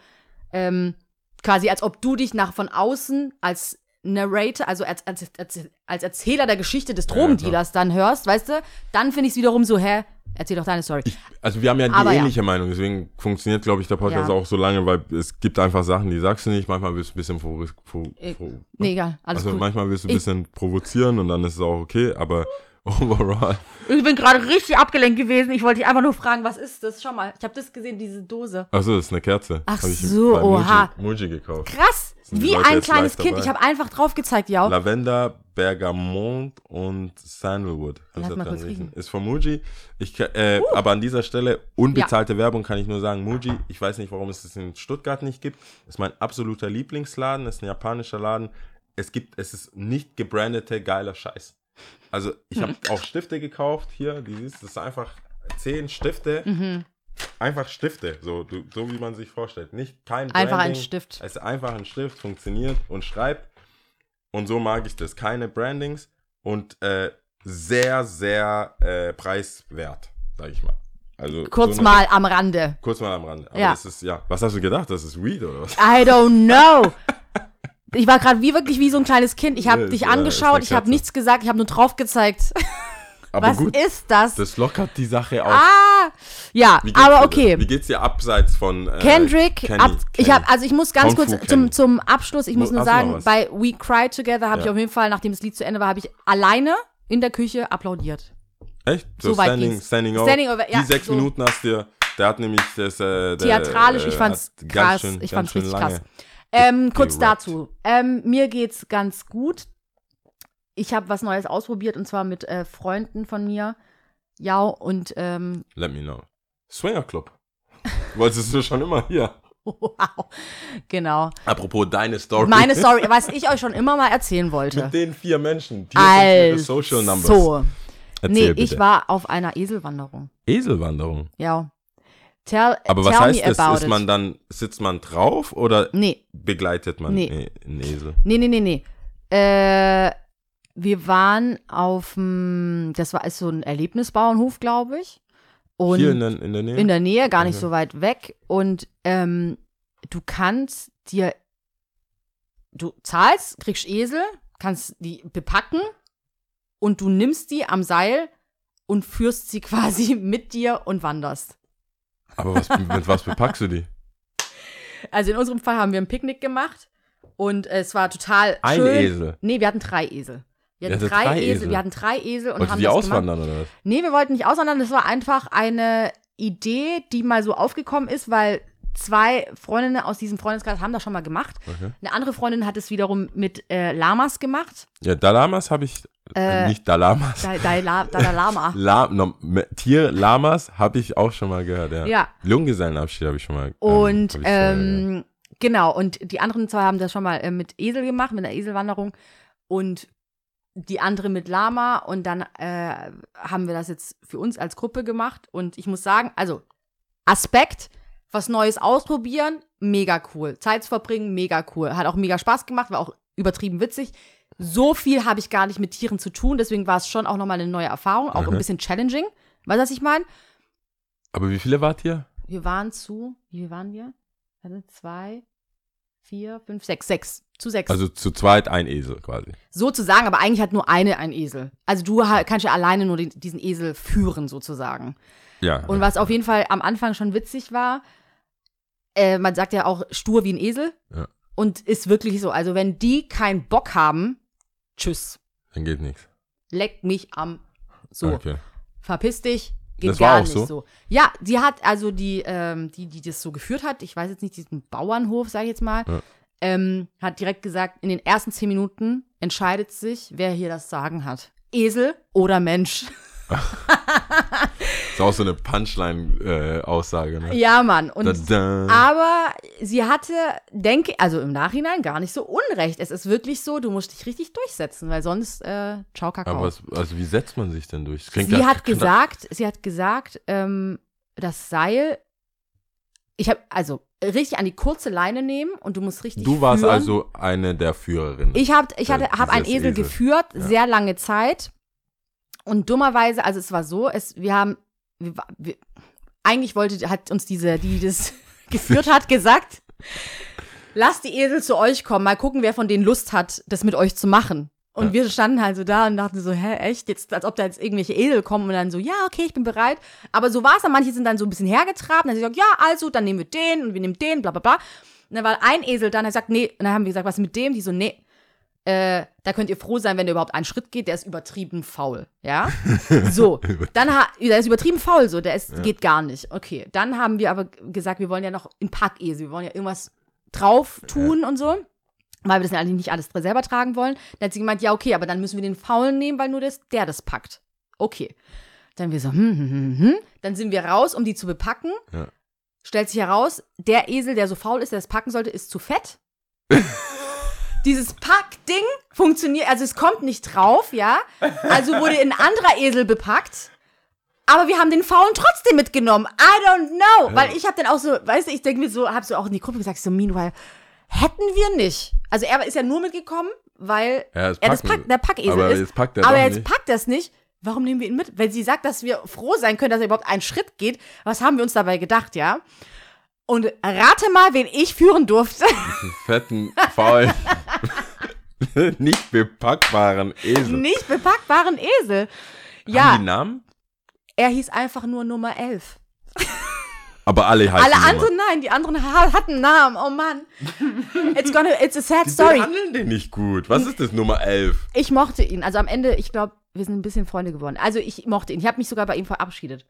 ähm, quasi, als ob du dich nach von außen als Narrator, also als, als, als, als Erzähler der Geschichte des Drogendealers dann hörst, weißt du? Dann finde ich es wiederum so, hä, erzähl doch deine Story. Also wir haben ja die Aber ja. ähnliche Meinung, deswegen funktioniert, glaube ich, der Podcast Ja. auch so lange, weil es gibt einfach Sachen, die sagst du nicht, manchmal willst du ein bisschen provo pro, Äh, pro, nee, egal, alles also cool. manchmal willst du ein Ich- bisschen provozieren und dann ist es auch okay, aber overall. Ich bin gerade richtig abgelenkt gewesen. Ich wollte dich einfach nur fragen, was ist das? Schau mal, ich habe das gesehen, diese Dose. Achso, das ist eine Kerze. Ach Hab ich so, bei Muji, oha. Muji gekauft. Krass, wie ein kleines Kind. dabei? Ich habe einfach drauf gezeigt, ja. Lavender, Bergamont und Sandalwood. Lass mal kurz riechen. Uh. Ist von Muji. Ich, äh, Aber an dieser Stelle, unbezahlte Werbung kann ich nur sagen, Muji, ich weiß nicht, warum es das in Stuttgart nicht gibt. Ist mein absoluter Lieblingsladen, ist ein japanischer Laden. Es gibt, es ist nicht gebrandete, geiler Scheiß. Also ich habe auch Stifte gekauft hier, die siehst, das ist einfach zehn Stifte. Mhm. Einfach Stifte, so, du, so wie man sich vorstellt. Nicht kein Einfach ein Branding. Stift. Es ist einfach ein Stift, funktioniert und schreibt. Und so mag ich das. Keine Brandings und äh, sehr, sehr äh, preiswert, sag ich mal. Also Kurz so eine- mal am Rande. Kurz mal am Rande. Aber Ja. das ist, ja. Was hast du gedacht? Das ist Weed oder was? I don't know. Ich war gerade wie wirklich wie so ein kleines Kind. Ich habe dich äh, angeschaut, ich habe nichts gesagt, ich habe nur drauf gezeigt. Aber Was gut, ist das? das lockert die Sache auf. ah, ja, aber dir okay. denn? Wie geht's dir abseits von äh, Kendrick, Kenny, ab, ich Kenny? habe, also ich muss ganz Kung Fu kurz zum, zum Abschluss, ich muss Mu- nur sagen, bei We Cry Together habe ich Ja. auf jeden Fall, nachdem das Lied zu Ende war, habe ich alleine in der Küche applaudiert. Echt? So, So weit standing, standing. Standing over, ja, Die sechs so. Minuten hast du, der hat nämlich das, äh, der, Theatralisch, ich äh, fand's krass, schön, ich fand's richtig lange. krass. Ähm, kurz dazu. Ähm, mir geht's ganz gut. Ich habe was Neues ausprobiert und zwar mit äh, Freunden von mir. Ja, und ähm, Let me know. Swinger Club. Wolltest du schon immer hier. wow, genau. Apropos deine Story. Meine Story, was ich euch schon immer mal erzählen wollte. Mit den vier Menschen. Die Also, Social Numbers. nee, Erzähl ich bitte. war auf einer Eselwanderung. Eselwanderung. Ja. Tell, Aber was tell heißt me das? Ist man dann, sitzt man drauf oder Nee, begleitet man Nee. nee. einen Esel? nee, nee, nee, nee. Äh, wir waren auf dem, das war ist so ein Erlebnisbauernhof, glaube ich. Und Hier in der, in der Nähe? in der Nähe, gar nicht Okay. so weit weg. Und ähm, du kannst dir, du zahlst, kriegst Esel, kannst die bepacken und du nimmst die am Seil und führst sie quasi mit dir und wanderst. Aber was, mit was bepackst du die? Also in unserem Fall haben wir ein Picknick gemacht und es war total Ein schön. Esel. Nee, wir hatten drei Esel. Wir hatten drei, drei Esel. Esel? Wir hatten drei Esel und Wolltest haben die das auswandern gemacht. oder was? Nee, wir wollten nicht auswandern. Das war einfach eine Idee, die mal so aufgekommen ist, weil zwei Freundinnen aus diesem Freundeskreis haben das schon mal gemacht. Okay. Eine andere Freundin hat es wiederum mit äh, Lamas gemacht. Ja, Dalamas habe ich, äh, Äh, nicht Dalamas. Da, da, La, Dalai Lama. La, no, me- Tier-Lamas habe ich auch schon mal gehört, ja. Ja. Junggesellenabschied habe ich schon mal ähm, Und äh, ähm, genau, und die anderen zwei haben das schon mal äh, mit Esel gemacht, mit einer Eselwanderung. Und die andere mit Lama. Und dann äh, haben wir das jetzt für uns als Gruppe gemacht. Und ich muss sagen, also Aspekt, was Neues ausprobieren, mega cool. Zeit verbringen, mega cool. Hat auch mega Spaß gemacht, war auch übertrieben witzig. So viel habe ich gar nicht mit Tieren zu tun, deswegen war es schon auch nochmal eine neue Erfahrung, auch Mhm. ein bisschen challenging. Weißt du, was ich meine? Aber wie viele wart ihr? Wir waren zu, wie waren wir? Also zwei, vier, fünf, sechs, sechs. Zu sechs. Also zu zweit ein Esel quasi. sozusagen, aber eigentlich hat nur eine ein Esel. Also du kannst ja alleine nur den, diesen Esel führen, sozusagen. Ja. Und was auf jeden Fall am Anfang schon witzig war, äh, man sagt ja auch stur wie ein Esel. Ja. Und ist wirklich so. Also wenn die keinen Bock haben, tschüss. Dann geht nichts. Leck mich am so. Okay. verpiss dich, geht Das war gar auch nicht so? so? Ja, sie hat also die, ähm, die, die das so geführt hat, ich weiß jetzt nicht, diesen Bauernhof, sage ich jetzt mal, Ja. Ähm, hat direkt gesagt, in den ersten zehn Minuten entscheidet sich, wer hier das Sagen hat. Esel oder Mensch. Ist auch so eine Punchline-Aussage, ne? Ja, Mann. Und Da, da. Aber sie hatte, denke, also im Nachhinein gar nicht so unrecht. Es ist wirklich so, du musst dich richtig durchsetzen, weil sonst, äh, ciao, Kakao. Aber was, also wie setzt man sich denn durch? Das sie ja- hat gesagt, sie hat gesagt, ähm, das Seil, ich habe, also richtig an die kurze Leine nehmen und du musst richtig Du warst führen. also eine der Führerinnen. Ich habe ich hatte, Äh, hab einen Esel, Esel. geführt, Ja. sehr lange Zeit. Und dummerweise, also es war so, es, wir haben, wir, wir, eigentlich wollte, hat uns diese, die das geführt hat, gesagt, lasst die Esel zu euch kommen, mal gucken, wer von denen Lust hat, das mit euch zu machen. Und Ja. wir standen halt so da und dachten so, hä, echt? Jetzt, als ob da jetzt irgendwelche Esel kommen und dann so, ja, okay, ich bin bereit. Aber so war es dann, manche sind dann so ein bisschen hergetrabt. Und dann haben sie gesagt, ja, also, dann nehmen wir den und wir nehmen den, bla bla bla. Und dann war ein Esel da und er sagt, nee, und dann haben wir gesagt, was mit dem? Die so, nee, äh, da könnt ihr froh sein, wenn der überhaupt einen Schritt geht, der ist übertrieben faul, ja? So, dann ha der ist übertrieben faul, so, der ist, geht gar nicht. Okay, dann haben wir aber gesagt, wir wollen ja noch in Packesel, wir wollen ja irgendwas drauf tun und so, weil wir das ja eigentlich nicht alles selber tragen wollen. Dann hat sie gemeint, ja, okay, aber dann müssen wir den faulen nehmen, weil nur das, der das packt. Okay. Dann wir so, hm, hm, hm, hm. Dann sind wir raus, um die zu bepacken. Ja. Stellt sich heraus, der Esel, der so faul ist, der das packen sollte, ist zu fett. Dieses Packding funktioniert, also es kommt nicht drauf, ja. Also wurde ein anderer Esel bepackt. Aber wir haben den Faulen trotzdem mitgenommen. I don't know. Weil ich habe dann auch so, weißt du, ich denke mir so, habe so auch in die Gruppe gesagt, so meanwhile, hätten wir nicht. Also er ist ja nur mitgekommen, weil Ja, das er das packen- Pack, der Packesel aber ist. jetzt packt er aber jetzt nicht. packt er es nicht. Warum nehmen wir ihn mit? Wenn sie sagt, dass wir froh sein können, dass er überhaupt einen Schritt geht, was haben wir uns dabei gedacht, ja? Und rate mal, wen ich führen durfte. Fetten, faulen, nicht bepackbaren Esel. Nicht bepackbaren Esel. Haben Ja, die Namen? er hieß einfach nur Nummer 11. Aber alle heißen Alle anderen, nein, die anderen ha hatten Namen. Oh Mann. It's gonna, it's a sad Die story. behandeln den nicht gut. Was ist das, Nummer 11? Ich mochte ihn. Also am Ende, ich glaube, wir sind ein bisschen Freunde geworden. Also ich mochte ihn. Ich habe mich sogar bei ihm verabschiedet.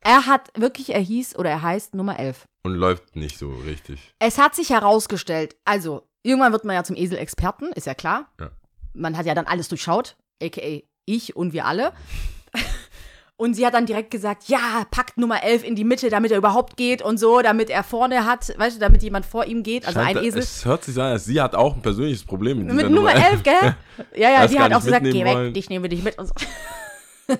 Er hat wirklich, er hieß oder er heißt Nummer 11. Und läuft nicht so richtig. Es hat sich herausgestellt, also irgendwann wird man ja zum Esel-Experten, ist ja klar. Ja. Man hat ja dann alles durchschaut, aka ich und wir alle. Und sie hat dann direkt gesagt, ja, packt Nummer 11 in die Mitte, damit er überhaupt geht und so, damit er vorne hat, weißt du, damit jemand vor ihm geht, also Scheint, ein Esel. Es hört sich an, als sie hat auch ein persönliches Problem mit, Mit Nummer 11, gell? Ja, ja, die gar hat auch gesagt, geh weg, dich nehmen wir dich mit und so.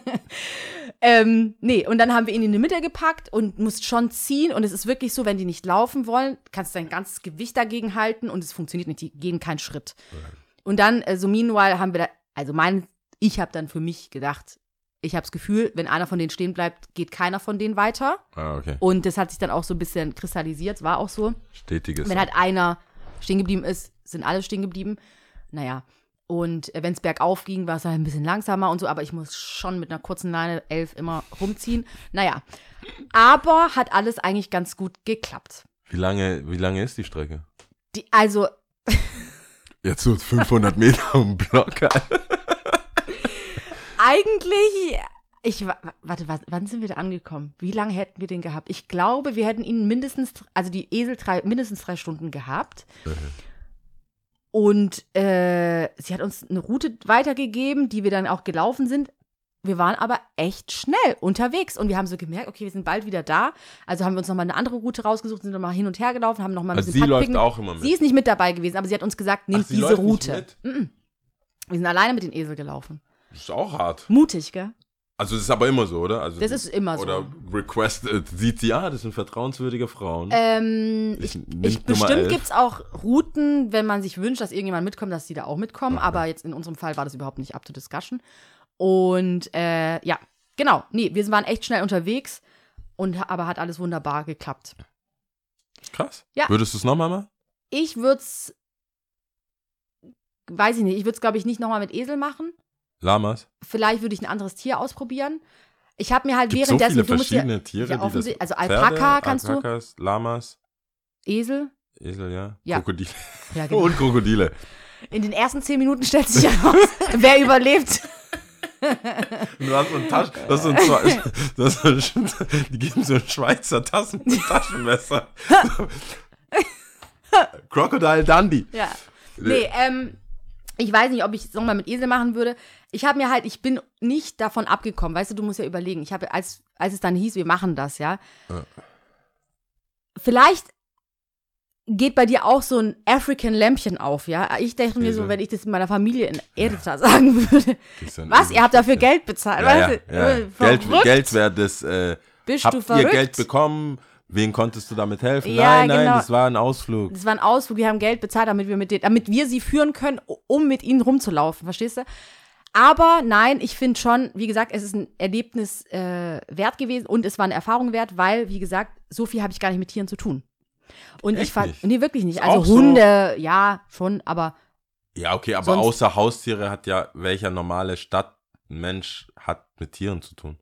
ähm, nee, und dann haben wir ihn in die Mitte gepackt und musst schon ziehen. Und es ist wirklich so, wenn die nicht laufen wollen, kannst du dein ganzes Gewicht dagegen halten und es funktioniert nicht, die gehen keinen Schritt. Und dann, äh, so meanwhile, haben wir da, also mein, ich habe dann für mich gedacht, ich habe das Gefühl, wenn einer von denen stehen bleibt, geht keiner von denen weiter. Ah, okay. Und das hat sich dann auch so ein bisschen kristallisiert, war auch so. Stetiges. Wenn halt einer stehen geblieben ist, sind alle stehen geblieben. Naja. Und wenn es bergauf ging, war es halt ein bisschen langsamer und so, aber ich muss schon mit einer kurzen Leine elf immer rumziehen. Naja. Aber hat alles eigentlich ganz gut geklappt. wie, lange, wie lange ist die Strecke? Die, also, Jetzt so 500 Meter um Block. eigentlich, ich, wa- warte, wa- wann sind wir da angekommen? Wie lange hätten wir den gehabt? Ich glaube, wir hätten ihn mindestens, also die Esel drei, mindestens drei Stunden gehabt. Und äh, sie hat uns eine Route weitergegeben, die wir dann auch gelaufen sind. Wir waren aber echt schnell unterwegs und wir haben so gemerkt, okay, wir sind bald wieder da. Also haben wir uns nochmal eine andere Route rausgesucht, sind nochmal hin und her gelaufen, haben nochmal ein Also bisschen sie läuft auch immer mit. Sie ist nicht mit dabei gewesen, aber sie hat uns gesagt, nehmt Ach, diese Route. mit? Wir sind alleine mit den Esel gelaufen. Das ist auch hart. Mutig, gell? Also das ist aber immer so, oder? Also Das ist immer so. Oder requested, sieht sie, ah, das sind vertrauenswürdige Frauen. Ähm, Ich ich, bestimmt 11. gibt es auch Routen, wenn man sich wünscht, dass irgendjemand mitkommt, dass die da auch mitkommen. Aber jetzt in unserem Fall war das überhaupt nicht up to discussion. Und äh, ja, genau. Nee, wir waren echt schnell unterwegs. Und, aber hat alles wunderbar geklappt. Krass. ja. Würdest du es nochmal machen? Ich würde es, weiß ich nicht, ich würde es, glaube ich, nicht nochmal mit Esel machen. Lamas? Vielleicht würde ich ein anderes Tier ausprobieren. Ich habe mir halt Gibt so währenddessen, viele du musst ja, verschiedene Tiere, ja, die das... also Pferde, Alpaka kannst du- Alpakas, Lamas, Esel. Esel, ja. Ja. Krokodile. Ja, genau. Und Krokodile. In den ersten zehn Minuten stellt sich heraus, wer überlebt. Du hast so ein Tasch... Das ist so das so ein, die geben so ein Schweizer Tassen Taschenmesser. Crocodile Dundee. Ja. Nee, ähm, ich weiß nicht, ob ich es nochmal mit Esel machen würde. Ich habe mir halt, ich bin nicht davon abgekommen. Weißt du, du musst ja überlegen. Ich habe, als, als es dann hieß, wir machen das, ja. Ja. Vielleicht geht bei dir auch so ein African Lämpchen auf, ja. Ich denke mir so, wenn ich das in meiner Familie in Edita sagen würde. Ja Was? Ihr habt dafür Geld bezahlt? Ja, weißt ja, du? ja. Äh, Geld. Geld wäre das... Äh, Bist habt du ihr verrückt? Geld bekommen? Wen konntest du damit helfen? Ja, nein, nein, genau. das war ein Ausflug. Das war ein Ausflug, wir haben Geld bezahlt, damit wir mit denen, damit wir sie führen können, um mit ihnen rumzulaufen, verstehst du? Aber nein, ich finde schon, wie gesagt, es ist ein Erlebnis äh, wert gewesen und es war eine Erfahrung wert, weil, wie gesagt, so viel habe ich gar nicht mit Tieren zu tun. Und Echt ich fand, nee, wirklich nicht. Also auch so- Hunde, ja, schon, aber Ja, okay, aber außer Haustiere hat ja welcher normale Stadtmensch hat mit Tieren zu tun.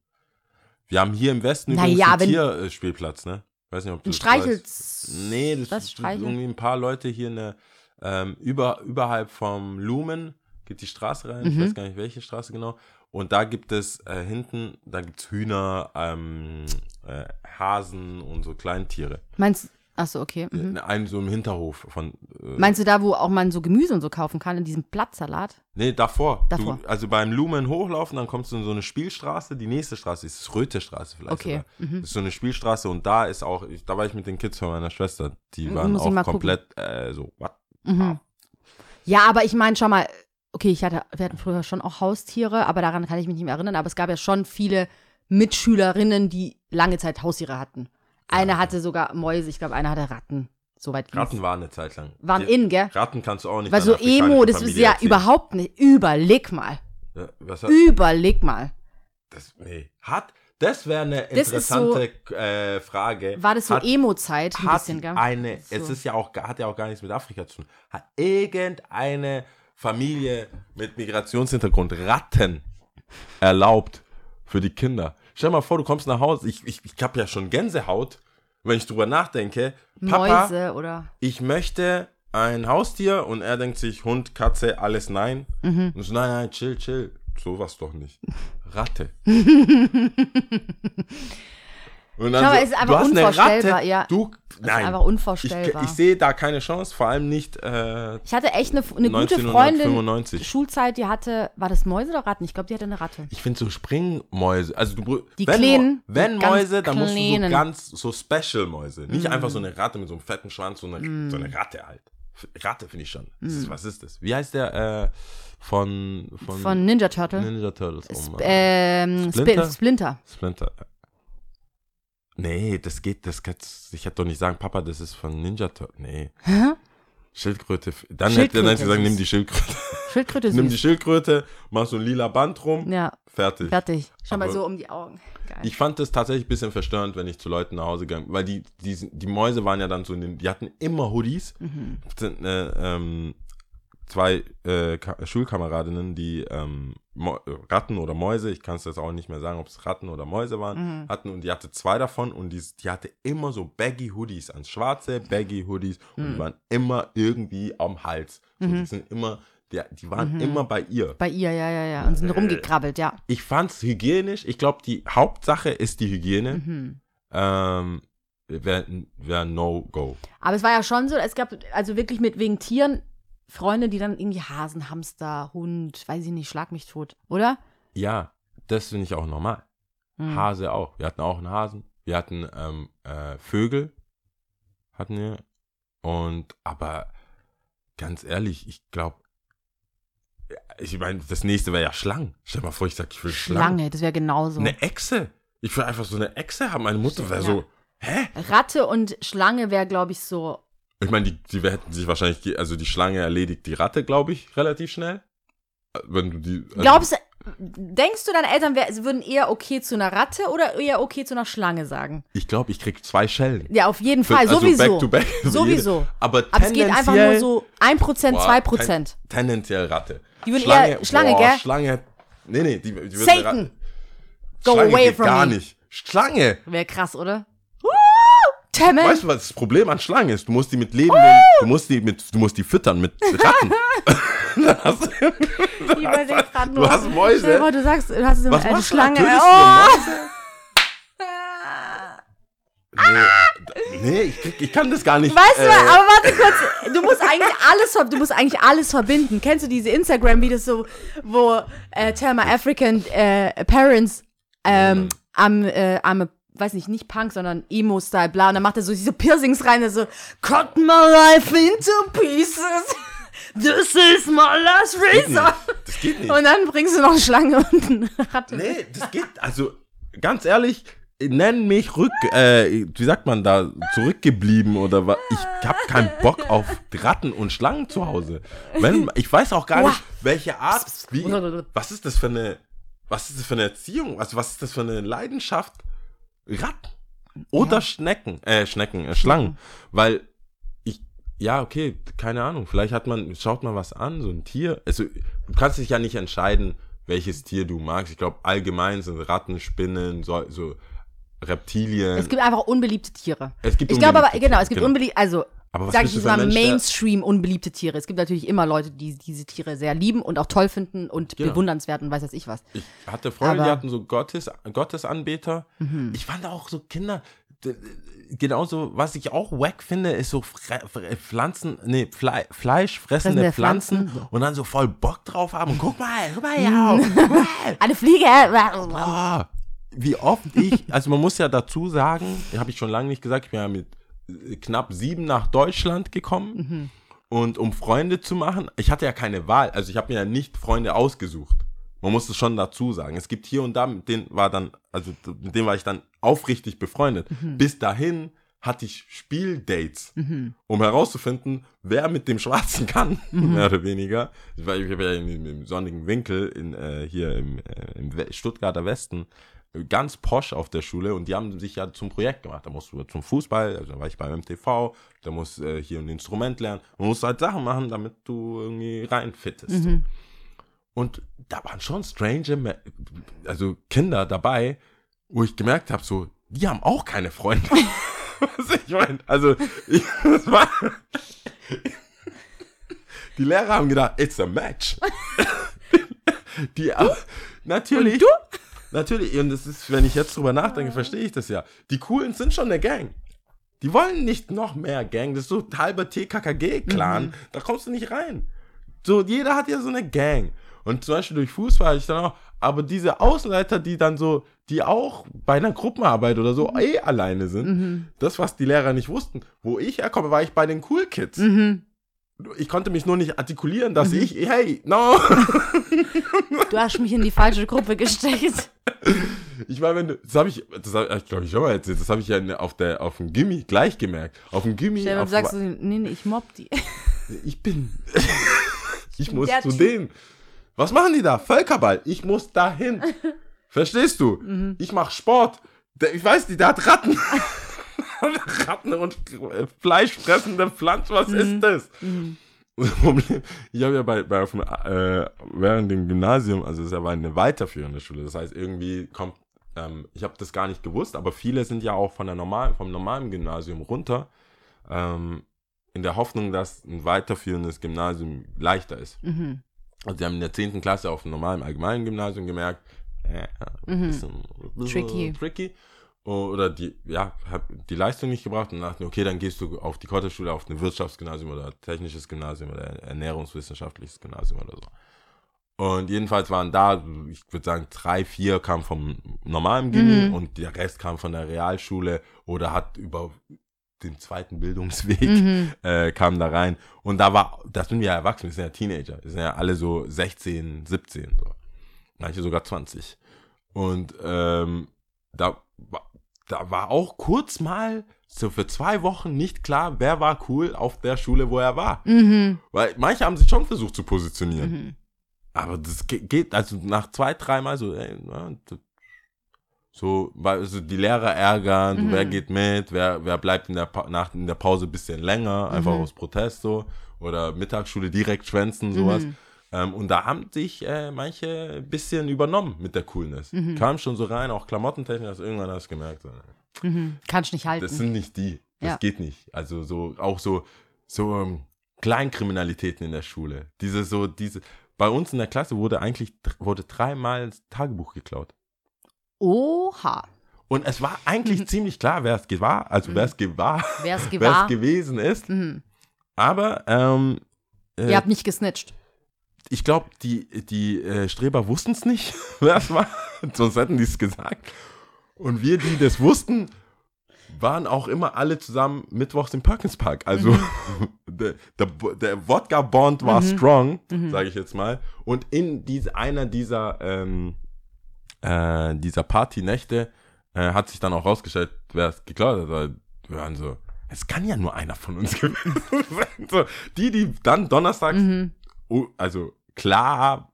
Wir haben hier im Westen übrigens ja, einen Tierspielplatz, ne? Weiß nicht, ob du ein das Streichelt. weißt. Nee, das Was, ist irgendwie ein paar Leute hier eine, ähm, über, überhalb vom Lumen geht die Straße rein, ich Mhm. weiß gar nicht welche Straße genau. Und da gibt es äh, hinten, da gibt es Hühner, ähm, äh, Hasen und so Kleintiere. Meinst Achso, okay. Mhm. Einen so im Hinterhof von. Äh, Meinst du da, wo auch man so Gemüse und so kaufen kann, in diesem Blattsalat? Nee, davor. Davor. Du, also beim Lumen hochlaufen, dann kommst du in so eine Spielstraße. Die nächste Straße ist Röthestraße vielleicht. Okay, mhm. Das ist so eine Spielstraße und da ist auch, ich, da war ich mit den Kids von meiner Schwester. Die waren muss ich auch komplett äh, so, what? Mhm. Ja, aber ich meine, schau mal, okay, ich hatte, wir hatten früher schon auch Haustiere, aber daran kann ich mich nicht mehr erinnern, aber es gab ja schon viele Mitschülerinnen, die lange Zeit Haustiere hatten. Eine hatte sogar Mäuse, ich glaube, eine hatte Ratten. Soweit ging's. Ratten waren eine Zeit lang. Waren Die- in, gell? Ratten kannst du auch nicht. Weil so Emo, das ist Familie ja erzählen. überhaupt nicht. Überleg mal. Ja, was hat, Überleg mal. das, nee, hat, das wäre eine Das ist so- interessante äh, Frage. War das so hat, Emo-Zeit? Ein hat bisschen, gell? eine, So. es ist ja auch, hat ja auch gar nichts mit Afrika zu tun. Hat irgendeine Familie mit Migrationshintergrund Ratten erlaubt für die Kinder? Stell dir mal vor, du kommst nach Hause, ich, ich, ich habe ja schon Gänsehaut, wenn ich drüber nachdenke. Papa, Mäuse oder. ich möchte ein Haustier und er denkt sich, Hund, Katze, alles nein. Mhm. Und so, nein, nein, chill, chill. Sowas doch nicht. Ratte. Und dann Schau so, es ist einfach unvorstellbar, Ratte, ja. Du, nein. einfach ich, unvorstellbar. ich sehe da keine Chance, vor allem nicht äh, Ich hatte echt eine, eine gute Freundin, 1995. Schulzeit, die hatte, war das Mäuse oder Ratten? Ich glaube, die hatte eine Ratte. Ich finde so Springmäuse, also du Die wenn, Kleinen, wenn Mäuse, dann musst du so ganz so Special Mäuse, nicht Mm. einfach so eine Ratte mit so einem fetten Schwanz, so eine, so eine Ratte halt. Ratte finde ich schon. Das ist, was ist das? Wie heißt der äh, von, von, Mm. Von Ninja Turtle. Ninja Turtles? Oh, Sp ähm, Splinter? Splinter. Splinter. Nee, das geht, das kannst, ich hätte doch nicht sagen, Papa, das ist von Ninja Turtles. Nee. Hä? Schildkröte. Dann hätte Schildkröte dann hätte ich gesagt, ist nimm die Schildkröte. Schildkröte nimm die. Schildkröte, mach so ein lila Band rum, Ja, fertig. fertig. Schau mal so um die Augen. Geil. Ich fand das tatsächlich ein bisschen verstörend, wenn ich zu Leuten nach Hause gegangen weil die, die, die Mäuse waren ja dann so in den, die hatten immer Hoodies. Mhm. Äh, ähm, zwei äh, Ka Schulkameradinnen, die ähm, äh, Ratten oder Mäuse, ich kann es jetzt auch nicht mehr sagen, ob es Ratten oder Mäuse waren, Mhm. hatten und die hatte zwei davon und die, die hatte immer so baggy Hoodies an, schwarze baggy Hoodies und Mhm. die waren immer irgendwie am Hals. So, Die sind immer, die, die waren Mhm. immer bei ihr. Bei ihr, ja, ja, ja. Und Äh, sind rumgekrabbelt, ja. Ich fand's hygienisch. Ich glaube, die Hauptsache ist die Hygiene. Mhm. Ähm, wäre wär No-Go. Aber es war ja schon so, es gab also wirklich mit wegen Tieren Freunde, die dann irgendwie Hasen, Hamster, Hund, weiß ich nicht, schlag mich tot, oder? Ja, das finde ich auch normal. Hm. Hase auch. Wir hatten auch einen Hasen. Wir hatten ähm, äh, Vögel. Hatten wir. Und, aber ganz ehrlich, ich glaube, ich meine, das nächste wäre ja Schlangen. Stell dir mal vor, ich sag, ich will Schlangen. Schlange, das wäre genauso. Eine Echse. Ich will einfach so eine Echse haben. Meine Mutter wäre Ja. so, hä? Ratte und Schlange wäre, glaube ich, so. Ich meine, die, die hätten sich wahrscheinlich, also die Schlange erledigt die Ratte, glaube ich, relativ schnell. Wenn du die. Also, Glaubst du, denkst du, deine Eltern wär, würden eher okay zu einer Ratte oder eher okay zu einer Schlange sagen? Ich glaube, ich krieg zwei Schellen. Ja, auf jeden Fall, also sowieso. back to back. Sowieso. aber Aber es geht einfach nur so 1%, Boah, 2%. ten- Tendenziell Ratte. Die würden eher- Schlange, boah, gell? Schlange. Nee, nee, die, die würden Satan! Ratte- Go Schlange away geht from gar me. nicht. Schlange. Wäre krass, oder? Damn Weißt du, was das Problem an Schlangen ist? Du musst die mit lebenden, du musst die mit, du musst die füttern mit Ratten. Hast du- du hast Mäuse. Du sagst, du hast Was eine du? Schlange. Du Oh! Nee, nee ich, krieg, ich kann das gar nicht. Weißt du, äh, aber warte kurz, du musst eigentlich alles, du musst eigentlich alles verbinden. Kennst du diese Instagram-Videos so, wo äh, Tell my African äh, Parents ähm, am, äh, am, weiß nicht, nicht Punk, sondern Emo-Style, bla, und dann macht er so diese Piercings rein, der so, cut my life into pieces. This is my last razor. Das geht nicht. Und dann bringst du noch eine Schlange und eine Ratte. Nee, das geht, also ganz ehrlich, nenn mich rück, äh, wie sagt man da, zurückgeblieben oder was. Ich hab keinen Bock auf Ratten und Schlangen zu Hause. Wenn, ich weiß auch gar nicht, welche Art, wie, was ist das für eine, was ist das für eine Erziehung, also was ist das für eine Leidenschaft? Ratten oder Schnecken, äh, Schnecken, äh, Schlangen, weil ich, ja, okay, keine Ahnung, vielleicht hat man, schaut man was an, so ein Tier, also du kannst dich ja nicht entscheiden, welches Tier du magst. Ich glaube, allgemein sind Ratten, Spinnen, so, so Reptilien. Es gibt einfach unbeliebte Tiere. Es gibt ich glaube aber, genau, es gibt genau. unbeliebte, also Aber was sag ich jetzt mal Mensch, Mainstream unbeliebte Tiere. Es gibt natürlich immer Leute, die diese Tiere sehr lieben und auch toll finden und Genau. bewundernswert und weiß was ich was. Ich hatte Freunde, die Aber- Mhm. hatten so Gottes, Gottesanbeter. Ich fand auch so Kinder, genauso, was ich auch wack finde, ist so Fre Fre Pflanzen, nee, Fle Fleisch fressende Fressende Pflanzen, Pflanzen. und dann so voll Bock drauf haben. Guck mal, guck mal, mal. Eine Fliege! Ah, wie oft ich, also man muss ja dazu sagen, habe ich schon lange nicht gesagt, ich bin ja mit äh, knapp sieben nach Deutschland gekommen und um Freunde zu machen, ich hatte ja keine Wahl, also ich habe mir ja nicht Freunde ausgesucht. Man muss es schon dazu sagen. Es gibt hier und da, mit denen war dann, also mit dem war ich dann aufrichtig befreundet. Bis dahin hatte ich Spieldates, um herauszufinden, wer mit dem Schwarzen kann, mehr oder weniger. Ich war, ich war ja in, im sonnigen Winkel in, äh, hier im, äh, im Stuttgarter Westen ganz posch auf der Schule und die haben sich ja zum Projekt gemacht. Da musst du zum Fußball, also da war ich beim MTV, da musst äh, hier ein Instrument lernen. Man muss halt Sachen machen, damit du irgendwie reinfittest. Und da waren schon strange, also Kinder dabei, wo ich gemerkt habe, so, die haben auch keine Freunde. Was ich meine, also, ich, das war, die Lehrer haben gedacht, it's a match. Die, natürlich. Und du? Natürlich, und das ist, wenn ich jetzt drüber nachdenke, verstehe ich das ja. Die Coolen sind schon eine Gang. Die wollen nicht noch mehr Gang. Das ist so halber TKKG-Clan. Da kommst du nicht rein. So, jeder hat ja so eine Gang. Und zum Beispiel durch Fußball ich dann auch, aber diese Außenleiter, die dann so, die auch bei einer Gruppenarbeit oder so eh alleine sind, das, was die Lehrer nicht wussten, wo ich herkomme, war ich bei den Cool Kids. Ich konnte mich nur nicht artikulieren, dass ich, hey, no. Du hast mich in die falsche Gruppe gesteckt. Ich meine, wenn du, das habe ich, das habe ich glaube ich schon mal erzählt, das habe ich ja auf der, auf dem Gimmi gleich gemerkt. Auf dem Gimmi, Stell auf, sagst du, nee, nee, ich mobb die. ich bin, ich muss der zu Typ. denen. Was machen die da? Völkerball. Ich muss dahin. Verstehst du? Mhm. Ich mache Sport. Ich weiß nicht, der hat Ratten. Ratten und äh, fleischfressende Pflanzen. Was Mhm. ist das? Problem, ich habe ja bei, bei auf dem, äh, während dem Gymnasium, also es ist ja eine weiterführende Schule, das heißt irgendwie kommt, ähm, ich habe das gar nicht gewusst, aber viele sind ja auch von der normalen, vom normalen Gymnasium runter, ähm, in der Hoffnung, dass ein weiterführendes Gymnasium leichter ist. Also die haben in der 10. Klasse auf dem normalen allgemeinen Gymnasium gemerkt, äh, ein bisschen, bisschen Tricky. tricky. Oder die, ja, hab die Leistung nicht gebracht und dachten, okay, dann gehst du auf die Kotterschule, auf ein Wirtschaftsgymnasium oder technisches Gymnasium oder ernährungswissenschaftliches Gymnasium oder so. Und jedenfalls waren da, ich würde sagen, drei, vier kamen vom normalen Gimmi und der Rest kam von der Realschule oder hat über den zweiten Bildungsweg äh, kam da rein. Und da war, das sind wir ja erwachsen, wir sind ja Teenager. Wir sind ja alle so 16, 17, so. Manche sogar 20. Und ähm, da, da war auch kurz mal so für zwei Wochen nicht klar, wer war cool auf der Schule, wo er war. Weil manche haben sich schon versucht zu positionieren. Aber das ge- geht, also nach zwei, dreimal so, ey, na, so, weil also die Lehrer ärgern, so, wer geht mit, wer, wer bleibt in der, pa nach, in der Pause ein bisschen länger, einfach aus Protest so, oder Mittagsschule direkt schwänzen, sowas. Ähm, und da haben sich äh, manche ein bisschen übernommen mit der Coolness. Kam schon so rein, auch klamottentechnisch, dass irgendwann hast du gemerkt, so, Kannst nicht halten. das sind nicht die. Das Ja. geht nicht. Also so, auch so, so ähm, Kleinkriminalitäten in der Schule. Diese so, diese, bei uns in der Klasse wurde eigentlich, wurde dreimal das Tagebuch geklaut. Oha. Und es war eigentlich ziemlich klar, wer es war, also wer es war, Wer es gewesen ist. Aber ähm, äh, Ihr habt nicht gesnitcht. Ich glaube, die, die äh, Streber wussten es nicht, wer es war. Sonst hätten die es gesagt. Und wir, die das wussten, waren auch immer alle zusammen mittwochs im Perkins Park. Also der, der, der Wodka-Bond war strong, sage ich jetzt mal. Und in diese, einer dieser, ähm, äh, dieser Partynächte äh, hat sich dann auch rausgestellt, wer es geklaut hat. Weil wir waren so, es kann ja nur einer von uns gewesen sein. So, die, die dann donnerstags oh, also klar,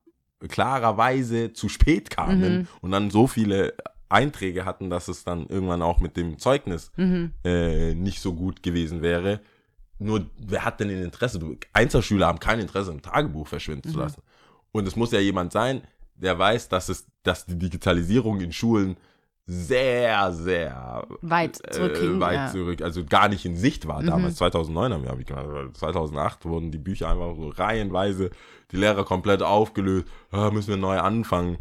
klarerweise zu spät kamen und dann so viele Einträge hatten, dass es dann irgendwann auch mit dem Zeugnis äh, nicht so gut gewesen wäre. Nur, wer hat denn ein Interesse? Einzelschüler haben kein Interesse, ein Tagebuch verschwinden zu lassen. Und es muss ja jemand sein, der weiß, dass es, dass die Digitalisierung in Schulen sehr, sehr Weit zurückging, äh, weit ja. zurück, also gar nicht in Sicht war damals. 2009 haben wir, hab ich gemacht, weil 2008 wurden die Bücher einfach so reihenweise, die Lehrer komplett aufgelöst, ah, müssen wir neu anfangen.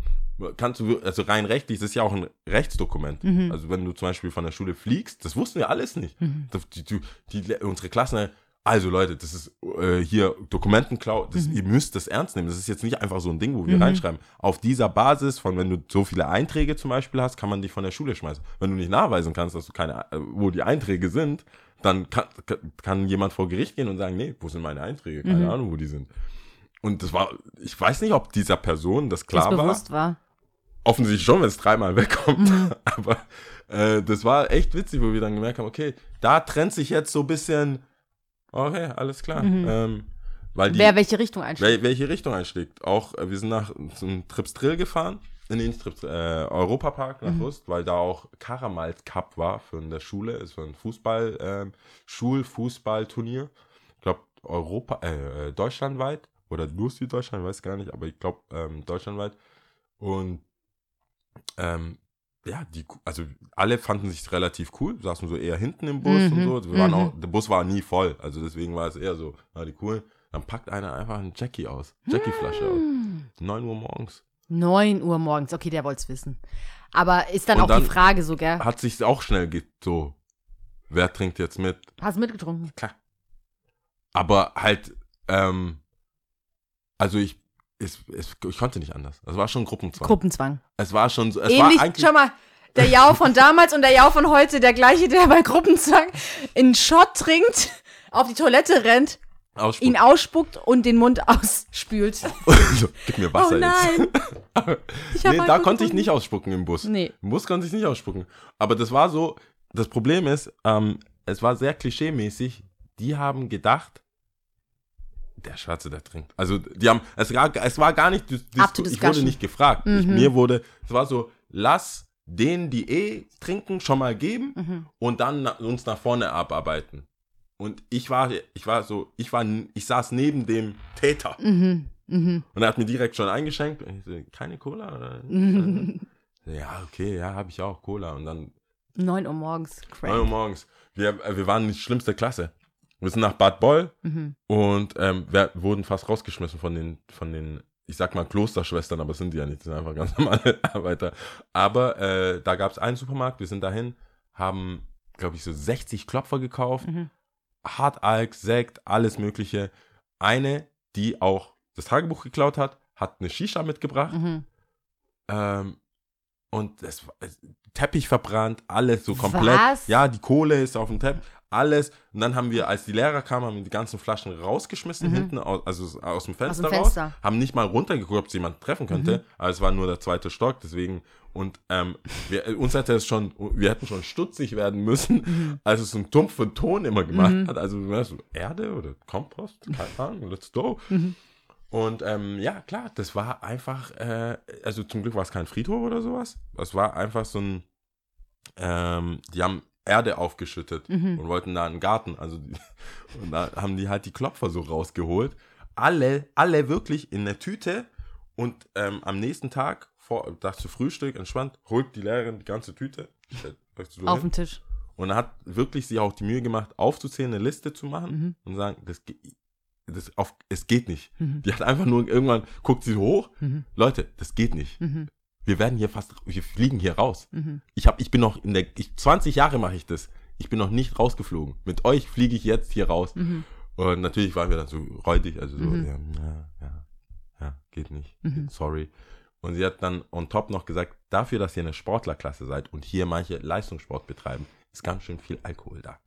Kannst du, also rein rechtlich, das ist ja auch ein Rechtsdokument. Also wenn du zum Beispiel von der Schule fliegst, das wussten wir alles nicht. Das- Die, die, die, unsere Klassen, also Leute, das ist äh, hier Dokumentenklau, das, ihr müsst das ernst nehmen. Das ist jetzt nicht einfach so ein Ding, wo wir reinschreiben. Auf dieser Basis von, wenn du so viele Einträge zum Beispiel hast, kann man dich von der Schule schmeißen. Wenn du nicht nachweisen kannst, dass du keine, äh, wo die Einträge sind, dann kann, kann, jemand vor Gericht gehen und sagen, nee, wo sind meine Einträge? Keine Ahnung, wo die sind. Und das war, ich weiß nicht, ob dieser Person das klar das war. bewusst war. Offensichtlich schon, wenn es dreimal wegkommt. Aber äh, das war echt witzig, wo wir dann gemerkt haben, okay, da trennt sich jetzt so ein bisschen, okay, alles klar. Ähm, weil die, Wer welche Richtung einschlägt. wel, welche Richtung einschlägt. Auch, äh, wir sind nach zum Trips Drill gefahren, in den Trips, äh, Europapark nach Rust, weil da auch Karamals Cup war für in der Schule. Es war ein Fußball, ähm, Schulfußballturnier. Ich glaube, Europa, äh, äh, deutschlandweit oder nur Süddeutschland, weiß gar nicht, aber ich glaube, ähm, deutschlandweit. Und ähm, ja, die, also alle fanden sich relativ cool, saßen so eher hinten im Bus und so. Wir waren auch, der Bus war nie voll, also deswegen war es eher so, ja, die coolen. Dann packt einer einfach einen Jackie aus, Jackie-Flasche aus. 9 Uhr morgens. 9 Uhr morgens, okay, der wollte es wissen. Aber ist dann Und auch dann- die Frage so, gell? Hat sich auch schnell so, wer trinkt jetzt mit? Hast du mitgetrunken? Klar. Aber halt, ähm, also ich, es, es, ich konnte nicht anders. Es war schon Gruppenzwang. Gruppenzwang. es war schon so, es Ähnlich, war eigentlich, schau mal, der Jau von damals und der Jau von heute, der gleiche, der bei Gruppenzwang einen Shot trinkt, auf die Toilette rennt, Ausspuck. ihn ausspuckt und den Mund ausspült. so, gib mir Wasser oh nein. jetzt. Nee, da konnte ich nicht ausspucken im Bus. Nee. Im Bus konnte ich nicht ausspucken. Aber das war so, das Problem ist, ähm, es war sehr klischeemäßig. Die haben gedacht, der Schwarze, der trinkt. Also, die haben, es war, es war gar nicht, ich wurde nicht gefragt. Ich, Mhm. mir wurde, es war so, lass denen, die eh trinken, schon mal geben Mhm. und dann na, uns nach vorne abarbeiten. Und ich war, ich war so, ich war, ich saß neben dem Täter. Mhm. Mhm. Und er hat mir direkt schon eingeschenkt. Ich so, keine Cola? Ja, okay, ja, habe ich auch Cola. Und dann 9 Uhr morgens. 9 Uhr morgens. Wir, wir waren die schlimmste Klasse. Wir sind nach Bad Boll Mhm. und ähm, wir wurden fast rausgeschmissen von den, von den, ich sag mal Klosterschwestern, aber sind die ja nicht, sind einfach ganz normale Arbeiter. Aber äh, da gab es einen Supermarkt, wir sind dahin, haben, glaube ich, so 60 Klopfer gekauft, Mhm. Hartalk, Sekt, alles Mögliche. Eine, die auch das Tagebuch geklaut hat, hat eine Shisha mitgebracht. Mhm. Ähm, und es, war- es, Teppich verbrannt, alles so komplett. Was? Ja, die Kohle ist auf dem Teppich, alles. Und dann haben wir, als die Lehrer kamen, haben wir die ganzen Flaschen rausgeschmissen, hinten, aus, also aus dem Fenster, Fenster. raus. Haben nicht mal runtergeguckt, ob es jemand treffen könnte. Aber es war nur der zweite Stock, deswegen. Und ähm, wir, uns hätte es schon, wir hätten schon stutzig werden müssen, als es so einen dumpfen Ton immer gemacht hat. Also du, Erde oder Kompost, keine Ahnung, let's go. Und ähm, ja, klar, das war einfach, äh, also zum Glück war es kein Friedhof oder sowas. Es war einfach so ein, ähm, die haben Erde aufgeschüttet und wollten da einen Garten. Also und da haben die halt die Klopfer so rausgeholt. Alle, alle wirklich in der Tüte und ähm, am nächsten Tag, vor, da zu Frühstück, entspannt, holt die Lehrerin die ganze Tüte. so Auf dem Tisch. Und er hat wirklich sich auch die Mühe gemacht, aufzuzählen, eine Liste zu machen Mhm. und sagen, das, das auf, es geht nicht. Die hat einfach nur irgendwann, guckt sie hoch, Mhm. Leute, das geht nicht. Wir werden hier fast, wir fliegen hier raus. Mhm. Ich hab, ich bin noch in der, ich, 20 Jahre mache ich das. Ich bin noch nicht rausgeflogen. Mit euch fliege ich jetzt hier raus. Mhm. Und natürlich waren wir dann so räudig, also so, Mhm. ja, ja, ja, ja, geht nicht. Mhm. Sorry. Und sie hat dann on top noch gesagt, dafür, dass ihr eine Sportlerklasse seid und hier manche Leistungssport betreiben, ist ganz schön viel Alkohol da.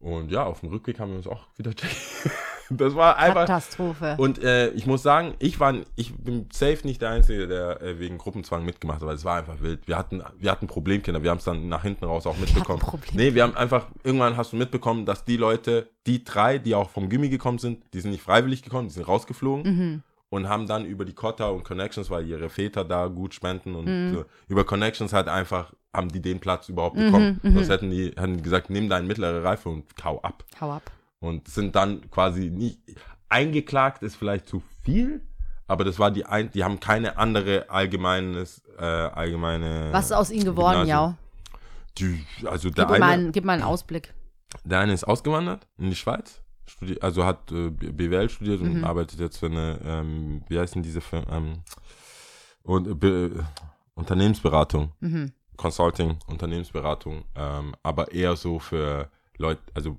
Und ja, auf dem Rückweg haben wir uns auch wieder Das war einfach. Katastrophe. Und äh, ich muss sagen, ich war, ich bin safe nicht der Einzige, der äh, wegen Gruppenzwang mitgemacht hat, weil es war einfach wild. Wir hatten, wir hatten Problemkinder, wir haben es dann nach hinten raus auch mitbekommen. Problem- Nee, wir haben einfach, irgendwann hast du mitbekommen, dass die Leute, die drei, die auch vom Gimmi gekommen sind, die sind nicht freiwillig gekommen, die sind rausgeflogen Mhm. und haben dann über die Kotta und Connections, weil ihre Väter da gut spenden und Mhm. so, über Connections halt einfach, haben die den Platz überhaupt bekommen. mhm. Sonst hätten die, hätten gesagt, nimm deine mittlere Reife und kau ab Hau ab. Und sind dann quasi nicht eingeklagt ist vielleicht zu viel, aber das war die ein, die haben keine andere allgemeines äh, allgemeine Was ist aus ihnen geworden, Gymnasium. ja? die, also der Gib, mir mal eine, einen, gib mal einen Ausblick. der eine ist ausgewandert in die Schweiz, studi also hat äh, BWL studiert und Mhm. arbeitet jetzt für eine ähm, wie heißen diese Firmen ähm, und äh, Be Unternehmensberatung, Mhm. Consulting, Unternehmensberatung, ähm, aber eher so für Leute, also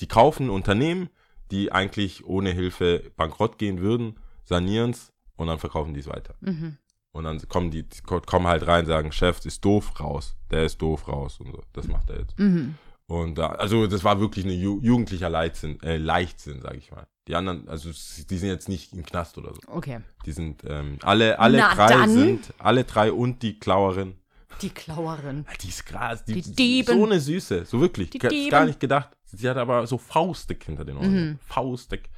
die kaufen Unternehmen, die eigentlich ohne Hilfe bankrott gehen würden, sanieren es und dann verkaufen die es weiter. Mhm. Und dann kommen die, die kommen halt rein, sagen, Chef ist doof, raus. Der ist doof, raus und so. Das macht er jetzt. Mhm. Und da, also das war wirklich ein Ju jugendlicher Leichtsinn, äh, Leichtsinn, sag ich mal. Die anderen, also die sind jetzt nicht im Knast oder so. Okay. Die sind ähm, alle, alle Na drei dann. sind, alle drei und die Klauerin. Die Klauerin. Die ist krass, die, Die Dieben. so eine Süße, so wirklich. Die Dieben. Gar nicht gedacht. Sie hat aber so faustdick hinter den Ohren. Mhm. Faustdick.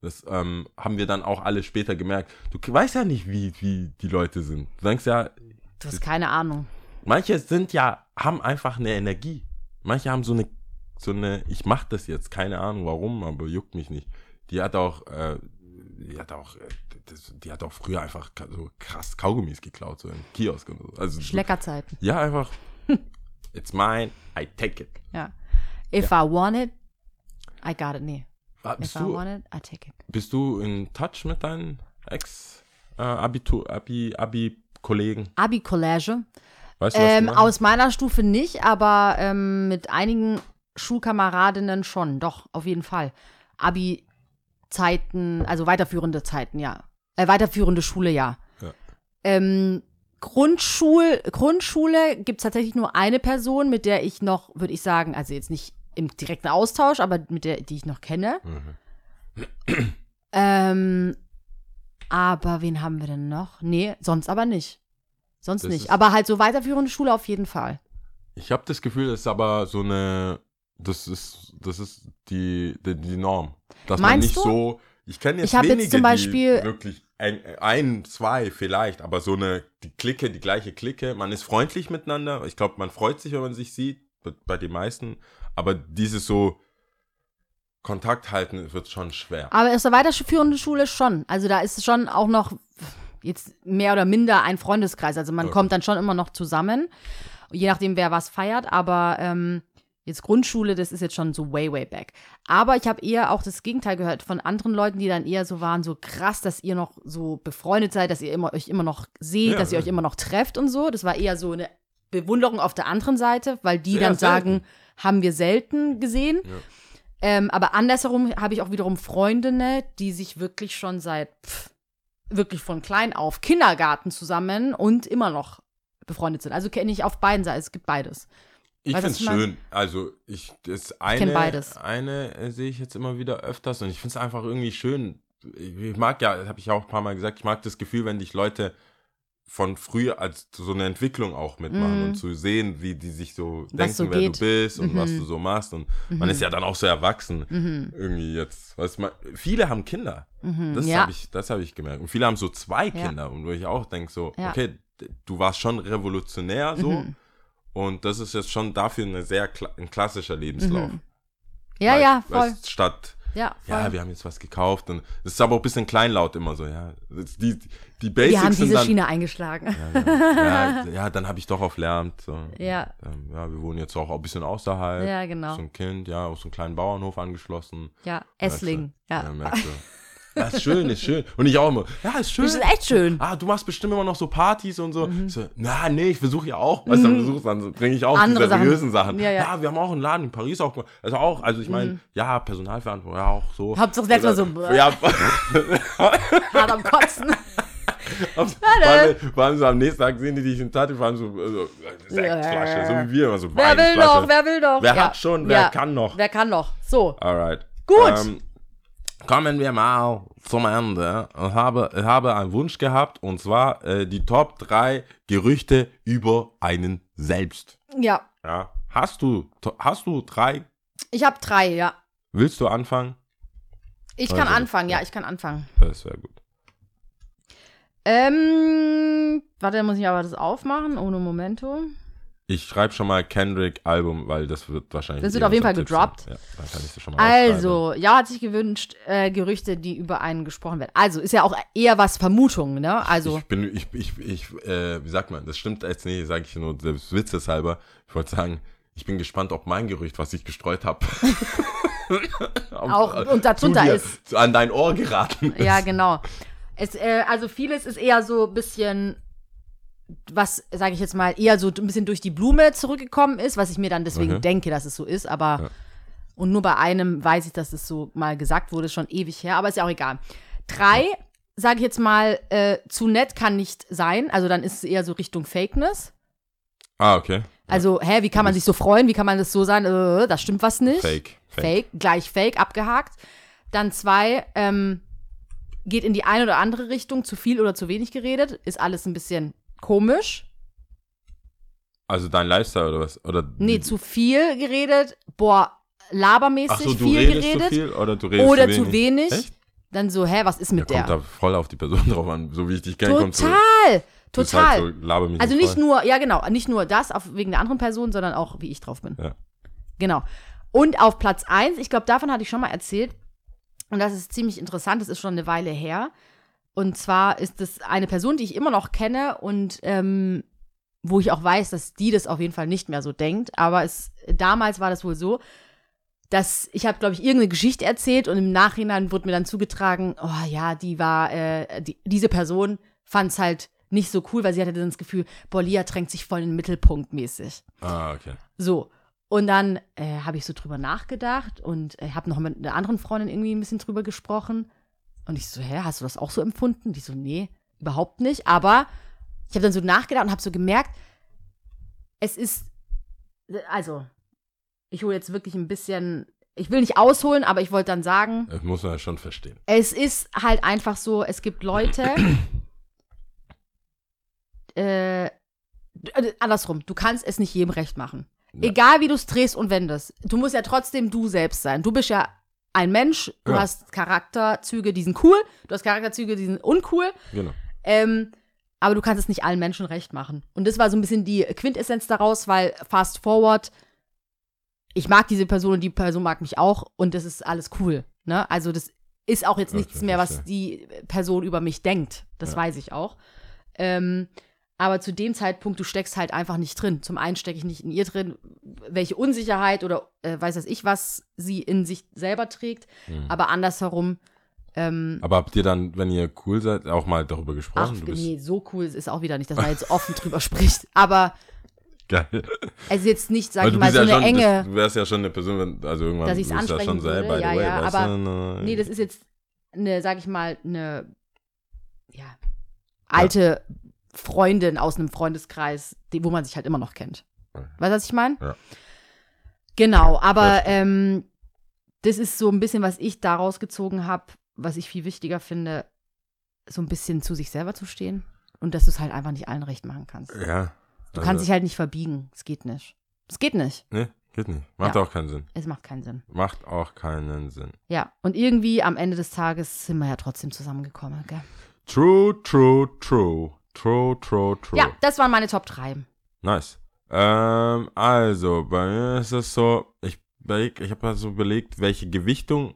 Das ähm, haben wir dann auch alle später gemerkt. Du weißt ja nicht, wie, wie die Leute sind. Du denkst ja, Du hast keine Ahnung. manche sind ja, haben einfach eine Energie. Manche haben so eine, so eine, ich mach das jetzt, keine Ahnung warum, aber juckt mich nicht. Die hat auch, äh, die hat auch, äh, die hat auch früher einfach so krass Kaugummis geklaut, so im Kiosk und so. Also, Schleckerzeiten. ja, einfach, it's mine, I take it. Ja. If I want it, I got it. Nee. Ah, If Bist I du, want it, I take it. bist du in touch mit deinen Ex-Abitur, Abi, Abi-Kollegen? Abi-Collage. Weißt du, Ähm, aus meiner Stufe nicht, aber ähm, mit einigen Schulkameradinnen schon. Doch, auf jeden Fall. Abi-Zeiten, also weiterführende Zeiten, ja. Äh, weiterführende Schule, ja. Ja. Ähm, Grundschul Grundschule gibt es tatsächlich nur eine Person, mit der ich noch, würde ich sagen, also jetzt nicht im direkten Austausch, aber mit der, die ich noch kenne. Mhm. Ähm, aber wen haben wir denn noch? Nee, sonst aber nicht. Sonst Das nicht. Aber halt so weiterführende Schule auf jeden Fall. Ich habe das Gefühl, das ist aber so eine, das ist, das ist die, die, die Norm. Dass man Meinst nicht du? so, ich kenne jetzt Ich hab jetzt wenige, zum Beispiel- die wirklich ein, ein, zwei vielleicht, aber so eine, die Clique, die gleiche Clique, man ist freundlich miteinander. Ich glaube, man freut sich, wenn man sich sieht, bei, den meisten. Aber dieses so Kontakt halten wird schon schwer. Aber aus der weiterführenden Schule schon. Also da ist schon auch noch jetzt mehr oder minder ein Freundeskreis. Also man Okay. kommt dann schon immer noch zusammen. Je nachdem, wer was feiert. Aber ähm, jetzt Grundschule, das ist jetzt schon so way, way back. Aber ich habe eher auch das Gegenteil gehört von anderen Leuten, die dann eher so waren, so krass, dass ihr noch so befreundet seid, dass ihr immer, euch immer noch seht, Ja, dass ihr ja. euch immer noch trefft und so. Das war eher so eine Bewunderung auf der anderen Seite, weil die Sehr dann sagen, selten. haben wir selten gesehen. Ja. Ähm, aber andersherum habe ich auch wiederum Freundinnen, die sich wirklich schon seit pff, wirklich von klein auf Kindergarten zusammen und immer noch befreundet sind. Also kenne ich auf beiden Seiten. Es gibt beides. Ich finde es ich schön. Also, ich, das eine, kenn beides. eine äh, sehe ich jetzt immer wieder öfters und ich finde es einfach irgendwie schön. Ich, ich mag ja, habe ich auch ein paar Mal gesagt, ich mag das Gefühl, wenn dich Leute von früher als so eine Entwicklung auch mitmachen Mhm. und zu sehen, wie die sich so Was denken, so wer geht. du bist und Mhm. was du so machst. Und man ist ja dann auch so erwachsen. Mhm. Irgendwie jetzt. Weißt du, man, viele haben Kinder. Mhm. Das ja. habe ich, das hab ich gemerkt. Und viele haben so zwei Ja. Kinder. Und wo ich auch denke, so, Ja. okay, du warst schon revolutionär so. Mhm. Und das ist jetzt schon dafür eine sehr ein klassischer Lebenslauf. Mhm. ja, Weil- ja, voll. Statt, Ja, voll. ja, wir haben jetzt was gekauft. Und es ist aber auch ein bisschen kleinlaut immer so, ja. Das- Die, die Basics wir haben diese dann. Schiene eingeschlagen. Ja, ja, ja, ja, dann habe ich doch auf Lehramt. So. Ja, Ähm, ja, wir wohnen jetzt auch ein bisschen außerhalb. ja, genau. So ein Kind, ja, auf so einen kleinen Bauernhof angeschlossen. Ja, Essling. Ja, Ja. merkst du. Ja, ist schön, ist schön. Und ich auch immer, ja, ist schön. Das ist echt schön. Ah, du machst bestimmt immer noch so Partys und so. Ich so na, nee, ich versuche ja auch. Weißt du, dann versuch, dann bringe ich auch Mhm. Andere die seriösen Sachen. Sachen. Ja, ja. wir haben auch einen Laden in Paris auch. Also auch, also ich meine, ja, Personalverantwortung, ja, auch so. Hauptsache selbst mal so, Ja, Hart am Kotzen. vor allem, vor allem so am nächsten Tag sehen die dich in Tat, vor allem so, so Sektflasche, so wie wir immer so wer will noch? Wer will noch? Wer ja. hat schon, wer ja. kann noch? Wer kann noch? So. Alright. Gut. Ähm, kommen wir mal zum Ende. Ich habe, ich habe einen Wunsch gehabt und zwar äh, die Top 3 Gerüchte über einen selbst. Ja. Ja. Hast du, hast du drei? Ich habe drei, ja. Willst du anfangen? Ich Also, kann anfangen, ja, ich kann anfangen. Das wäre gut. Ähm, warte, muss ich aber das aufmachen, ohne Momento. Ich schreibe schon mal Kendrick Album, weil das wird wahrscheinlich. Das wird auf jeden Fall gedroppt. Ja, dann kann ich das schon mal. Also, ja, hat sich gewünscht, äh, Gerüchte, die über einen gesprochen werden. Also, ist ja auch eher was Vermutungen, ne? Also, Ich bin, ich, ich, ich, äh, wie sagt man, das stimmt jetzt nicht, sage ich nur des Witzes halber. Ich wollte sagen, ich bin gespannt, ob mein Gerücht, was ich gestreut habe, Auch- und darunter ist- an dein Ohr geraten ist. ja, genau. Es, äh, also, vieles ist eher so ein bisschen, was, sage ich jetzt mal, eher so ein bisschen durch die Blume zurückgekommen ist, was ich mir dann deswegen Mhm. denke, dass es so ist, aber. Ja. Und nur bei einem weiß ich, dass es so mal gesagt wurde, schon ewig her, aber ist ja auch egal. Drei, sage ich jetzt mal, äh, zu nett kann nicht sein. Also dann ist es eher so Richtung Fakeness. Ah, okay. Also, hä, wie kann man sich so freuen? Wie kann man das so sein? Äh, da stimmt was nicht. Fake. Fake, gleich Fake, abgehakt. Dann zwei, ähm, geht in die eine oder andere Richtung, zu viel oder zu wenig geredet, ist alles ein bisschen komisch. Also dein Lifestyle oder was? Oder Nee, zu viel geredet, boah, labermäßig Ach so, du viel redest geredet. zu viel oder du redest oder zu wenig? zu wenig. Dann so, hä, was ist Ja, mit kommt der? da voll auf die Person drauf an. So wie ich dich kenne, kommt. Total, total. Halt so, also nicht voll. nur, ja genau, nicht nur das auf, wegen der anderen Person, sondern auch, wie ich drauf bin. Ja. Genau. Und auf Platz eins, ich glaube, davon hatte ich schon mal erzählt, und das ist ziemlich interessant, das ist schon eine Weile her. Und zwar ist es eine Person, die ich immer noch kenne und ähm, wo ich auch weiß, dass die das auf jeden Fall nicht mehr so denkt. Aber es, damals war das wohl so, dass ich habe, glaube ich, irgendeine Geschichte erzählt und im Nachhinein wurde mir dann zugetragen, oh ja, die war, äh, die, diese Person fand es halt nicht so cool, weil sie hatte dann das Gefühl, boah, Lia drängt sich voll in den Mittelpunkt mäßig. Ah, okay. So. Und dann äh, habe ich so drüber nachgedacht und äh, habe noch mit einer anderen Freundin irgendwie ein bisschen drüber gesprochen. Und ich so, hä, hast du das auch so empfunden? Die so, nee, überhaupt nicht. Aber ich habe dann so nachgedacht und habe so gemerkt, es ist, also, ich hole jetzt wirklich ein bisschen, ich will nicht ausholen, aber ich wollte dann sagen, Das muss man ja schon verstehen. es ist halt einfach so, es gibt Leute, äh, äh, andersrum, du kannst es nicht jedem recht machen. Ja. Egal wie du es drehst und wendest. Du musst ja trotzdem du selbst sein. Du bist ja ein Mensch, du Ja. hast Charakterzüge, die sind cool, du hast Charakterzüge, die sind uncool, Genau. ähm, aber du kannst es nicht allen Menschen recht machen. Und das war so ein bisschen die Quintessenz daraus, weil fast forward, ich mag diese Person und die Person mag mich auch und das ist alles cool. Ne? Also das ist auch jetzt nichts mehr, was die Person über mich denkt. Das Ja. weiß ich auch. Ähm, aber zu dem Zeitpunkt, du steckst halt einfach nicht drin. Zum einen stecke ich nicht in ihr drin, welche Unsicherheit oder äh, weiß das ich, was sie in sich selber trägt. Mhm. Aber andersherum, ähm, Aber habt ihr dann, wenn ihr cool seid, auch mal darüber ach, gesprochen? du bist nee, so cool ist auch wieder nicht, dass man jetzt offen drüber spricht. Aber geil. es ist jetzt nicht, sag ich du mal, so ja eine schon, enge. Du wärst ja schon eine Person, wenn, also irgendwann Dass ich's du bist ja ansprechen schon würde, the ja, way, ja, aber- du, ne, Nee, das ist jetzt eine, sag ich mal, eine ja, alte Freundin aus einem Freundeskreis, die, wo man sich halt immer noch kennt. Weißt du, was ich meine? Ja. Genau, aber ähm, das ist so ein bisschen, was ich daraus gezogen habe, was ich viel wichtiger finde, so ein bisschen zu sich selber zu stehen und dass du es halt einfach nicht allen recht machen kannst. Ja. Du kannst dich halt nicht verbiegen. Es geht nicht. Es geht nicht. Nee, geht nicht. Macht Ja. auch keinen Sinn. Es macht keinen Sinn. Macht auch keinen Sinn. Ja, und irgendwie am Ende des Tages sind wir ja trotzdem zusammengekommen, gell? True, true, true. True, true, true. Ja, das waren meine Top 3. Nice. Ähm, also, bei mir ist es so, ich, überleg- ich habe mal so überlegt, welche Gewichtung,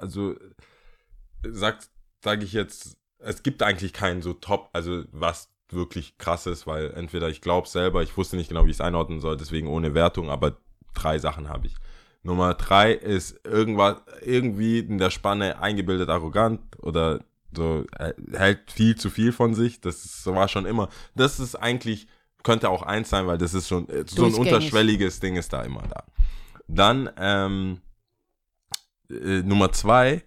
also, sagt, sage ich jetzt, es gibt eigentlich keinen so Top, also was wirklich krass ist, weil entweder ich glaube selber, ich wusste nicht genau, wie ich es einordnen soll, deswegen ohne Wertung, aber drei Sachen habe ich. Nummer drei ist irgendwas, irgendwie in der Spanne eingebildet arrogant oder so, äh, hält viel zu viel von sich. Das war schon immer. Das ist eigentlich, könnte auch eins sein, weil das ist schon, äh, so ein unterschwelliges Ding ist da immer da. Dann, ähm, äh, Nummer zwei,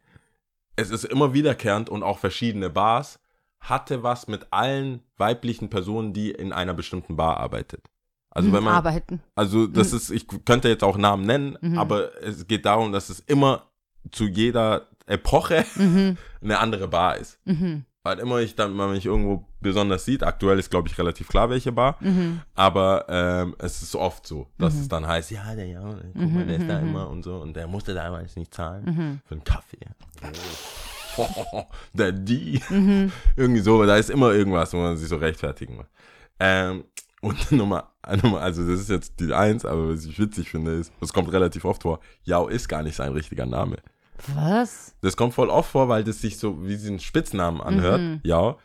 es ist immer wiederkehrend und auch verschiedene Bars, hatte was mit allen weiblichen Personen, die in einer bestimmten Bar arbeitet. Also wenn man, Arbeiten. also das ist, ich könnte jetzt auch Namen nennen, Mhm. aber es geht darum, dass es immer zu jeder Epoche Mhm. eine andere Bar ist. Mhm. Weil immer ich dann, wenn man mich irgendwo besonders sieht, aktuell ist glaube ich relativ klar, welche Bar, Mhm. aber ähm, es ist oft so, dass Mhm. es dann heißt, ja, der, ja, guck Mhm, mal, der ist da mhm, immer und so und der musste damals nicht zahlen Mhm. für einen Kaffee. der die. Mhm. Irgendwie so, da ist immer irgendwas, wo man sich so rechtfertigen muss. Ähm, und Nummer, Nummer, also das ist jetzt die Eins, aber was ich witzig finde, ist, das kommt relativ oft vor, Yao ist gar nicht sein richtiger Name. Was? Das kommt voll oft vor, weil das sich so wie diesen Spitznamen anhört, Mhm. Yao.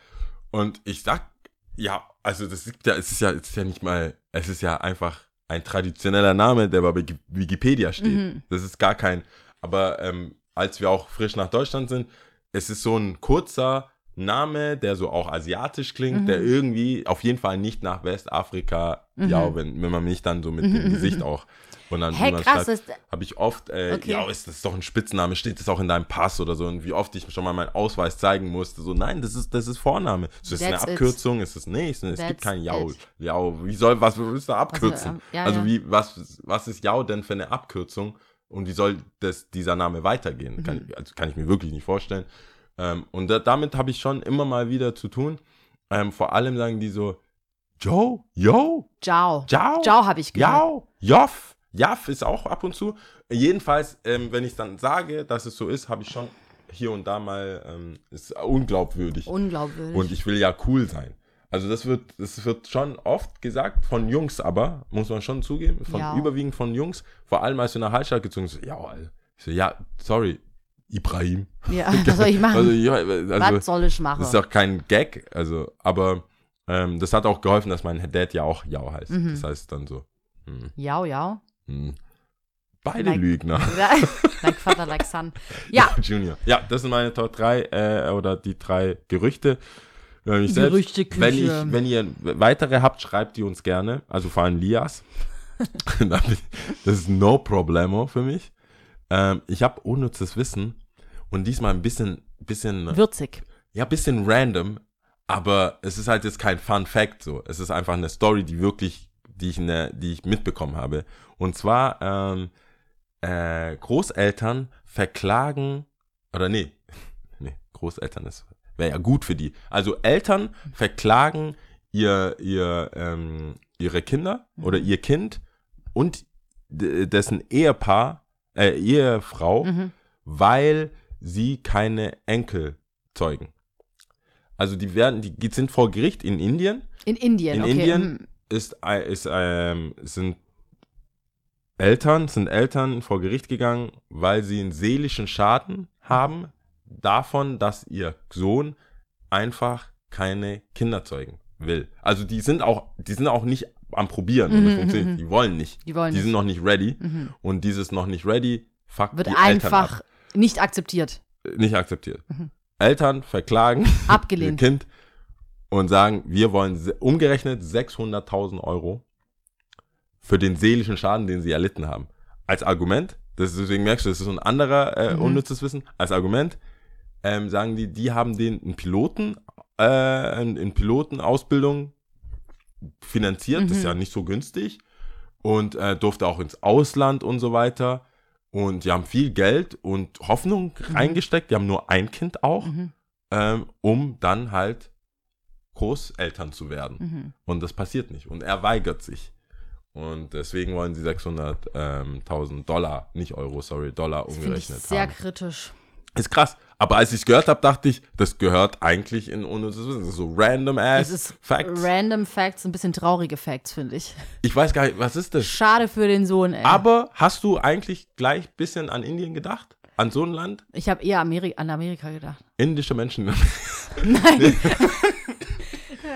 Und ich sag, ja, also das ist ja, es ist ja, es ist ja nicht mal, es ist ja einfach ein traditioneller Name, der bei Wiki- Wikipedia steht. Mhm. Das ist gar kein, aber ähm, als wir auch frisch nach Deutschland sind, es ist so ein kurzer, Name, der so auch asiatisch klingt, Mhm. der irgendwie auf jeden Fall nicht nach Westafrika, ja, wenn, wenn man mich dann so mit dem Gesicht auch und dann Mhm. Das- habe ich oft, äh, Okay. ja, ist das doch ein Spitzname, steht das auch in deinem Pass oder so und wie oft ich schon mal meinen Ausweis zeigen musste, so nein, das ist das ist Vorname, ist das eine That's it. Abkürzung, ist das nee, es, es gibt kein Jau. Jau, wie soll was willst du abkürzen? ähm, ja, also ja. wie was was ist Jau denn für eine Abkürzung und wie soll das dieser Name weitergehen? Mhm. Kann, ich- also kann ich mir wirklich nicht vorstellen. Ähm, und da, damit habe ich schon immer mal wieder zu tun. Ähm, vor allem sagen die so, Joe, Yo, Ciao. Ciao, Ciao habe ich gehört. Jau, Joff, Jaff ist auch ab und zu. Jedenfalls, ähm, wenn ich dann sage, dass es so ist, habe ich schon hier und da mal, ähm, ist unglaubwürdig. Unglaubwürdig. Und ich will ja cool sein. Also das wird, das wird schon oft gesagt, von Jungs aber, muss man schon zugeben, von Ja. überwiegend von Jungs, vor allem als du nach Hallstatt gezogen bist, ja, so, ja, sorry, Ibrahim. ja, was soll ich machen? Also, ja, also was soll ich machen? das ist auch kein Gag, also, aber ähm, das hat auch geholfen, dass mein Dad ja auch Jau heißt. Mhm. Das heißt dann so, hm, ja, ja. hm. beide Like- Lügner. like Vater, like Son. Ja, Junior. Ja, das sind meine Top 3 äh, oder die drei Gerüchte. Über mich selbst. Wenn, ich, wenn ihr weitere habt, schreibt die uns gerne. Also vor allem Lias. das ist no problemo für mich. Ähm, ich habe unnützes Wissen und diesmal ein bisschen, bisschen, würzig. ja, bisschen random, aber es ist halt jetzt kein Fun Fact so. Es ist einfach eine Story, die wirklich, die ich, ne, die ich mitbekommen habe. Und zwar, ähm, äh, Großeltern verklagen, oder nee, nee, Großeltern ist, wäre ja gut für die. Also Eltern verklagen ihr, ihr, ähm, ihre Kinder oder ihr Kind und dessen Ehepaar, äh, Ehefrau, Mhm. weil sie keine Enkel zeugen. Also die werden, die sind vor Gericht in Indien. In Indien, In okay. Indien mhm. ist, ein- ist ähm, sind Eltern, sind Eltern vor Gericht gegangen, weil sie einen seelischen Schaden haben davon, dass ihr Sohn einfach keine Kinder zeugen will. Also die sind auch, die sind auch nicht am Probieren und es Mhm, funktioniert. mhm, Die wollen nicht. Die wollen Die sind nicht. noch nicht ready. Mhm. Und dieses noch nicht ready fuckt Wird die Eltern einfach ab. nicht akzeptiert. nicht akzeptiert. Mhm. Eltern verklagen ihr Abgelehnt. Kind und sagen, wir wollen umgerechnet 600.000 Euro für den seelischen Schaden, den sie erlitten haben. Als Argument, das ist, deswegen merkst du, das ist ein anderer äh, Mhm. unnützes Wissen, als Argument ähm, sagen die, die haben den einen Piloten, äh, in, in Pilotenausbildung finanziert, das ist Mhm. ja nicht so günstig und äh, durfte auch ins Ausland und so weiter. Und die haben viel Geld und Hoffnung reingesteckt. Die haben nur ein Kind auch, Mhm. ähm, um dann halt Großeltern zu werden. Mhm. Und das passiert nicht. Und er weigert sich. Und deswegen wollen sie 600.000 Dollar, nicht Euro, sorry, Dollar Das finde ich umgerechnet sehr haben. kritisch. Ist krass. Aber als ich es gehört habe, dachte ich, das gehört eigentlich in unnützes Wissen. So random ass Facts. random Facts, ein bisschen traurige Facts, finde ich. ich weiß gar nicht, was ist das? Schade für den Sohn, ey. Aber hast du eigentlich gleich ein bisschen an Indien gedacht? An so ein Land? ich habe eher Ameri an Amerika gedacht. Indische Menschen. Nein.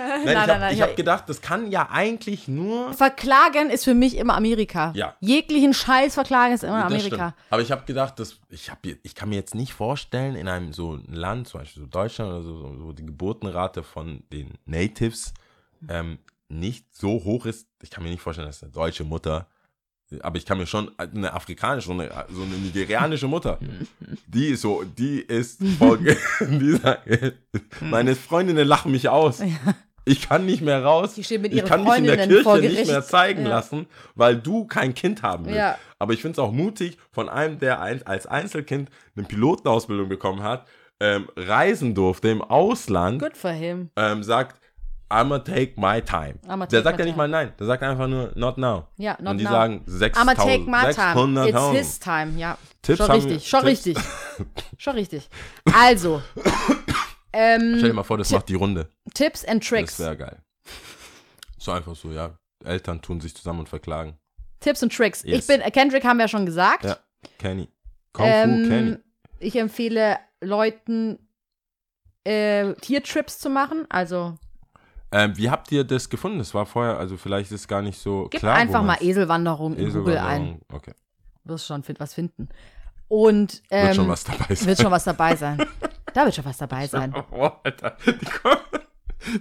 Nein, ich nein, habe nein, ich hab gedacht, das kann ja eigentlich nur. Verklagen ist für mich immer Amerika. Ja. Jeglichen Scheiß verklagen ist immer Das Amerika. stimmt. Aber ich habe gedacht, dass ich, hab, ich kann mir jetzt nicht vorstellen, in einem so Land, zum Beispiel so Deutschland oder so, so die Geburtenrate von den Natives ähm, nicht so hoch ist. Ich kann mir nicht vorstellen, dass eine deutsche Mutter, aber ich kann mir schon eine afrikanische, so eine, so eine nigerianische Mutter, die ist so, die ist voll, die sagt, meine Freundinnen lachen mich aus. Ich kann nicht mehr raus. Ich kann mich in der Kirche nicht mehr zeigen Ja. lassen, weil du kein Kind haben willst. Ja. Aber ich finde es auch mutig von einem, der als Einzelkind eine Pilotenausbildung bekommen hat, ähm, reisen durfte im Ausland, Good for him. ähm, sagt, I'ma take my time. I'ma der take sagt my ja nicht mal nein, der sagt einfach nur not now. Ja, not Und die now. sagen 6.000, I'ma take my time. It's 600.000. his time. Ja. Tipps schon richtig, schon Tipps. richtig. schon richtig. Also, ähm, Stell dir mal vor, das macht die Runde. Tipps and Das Tricks. wäre geil. So einfach so, ja. Eltern tun sich zusammen und verklagen. Tipps und Tricks. Yes. Ich bin, Kendrick haben wir ja schon gesagt. Ja. Kenny. Kung Fu Ähm, Kenny. Ich empfehle Leuten, äh, Tiertrips zu machen. Also Ähm, wie habt ihr das gefunden? Das war vorher, also vielleicht ist es gar nicht so gib klar. einfach mal Eselwanderung in Google ein. Okay. Wirst schon was finden. Und ähm, Wird schon was dabei sein. wird schon was dabei sein. Da wird schon was dabei sein. Oh, Alter.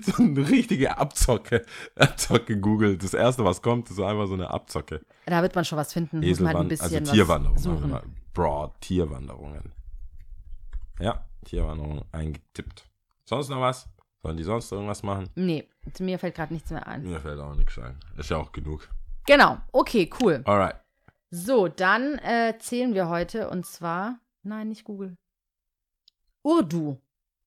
So eine richtige Abzocke. Abzocke Google. Das erste, was kommt, ist einfach so eine Abzocke. Da wird man schon was finden. Man halt ein Eselwand, also bisschen Tierwanderung. suchen. mal. Broad, Tierwanderungen. Ja, Tierwanderung eingetippt. Sonst noch was? Sollen die sonst irgendwas machen? Nee, mir fällt gerade nichts mehr ein. Mir fällt auch nichts ein. Ist ja auch genug. Genau, okay, cool. Alright. So, dann äh, zählen wir heute und zwar, nein, nicht Google. Urdu.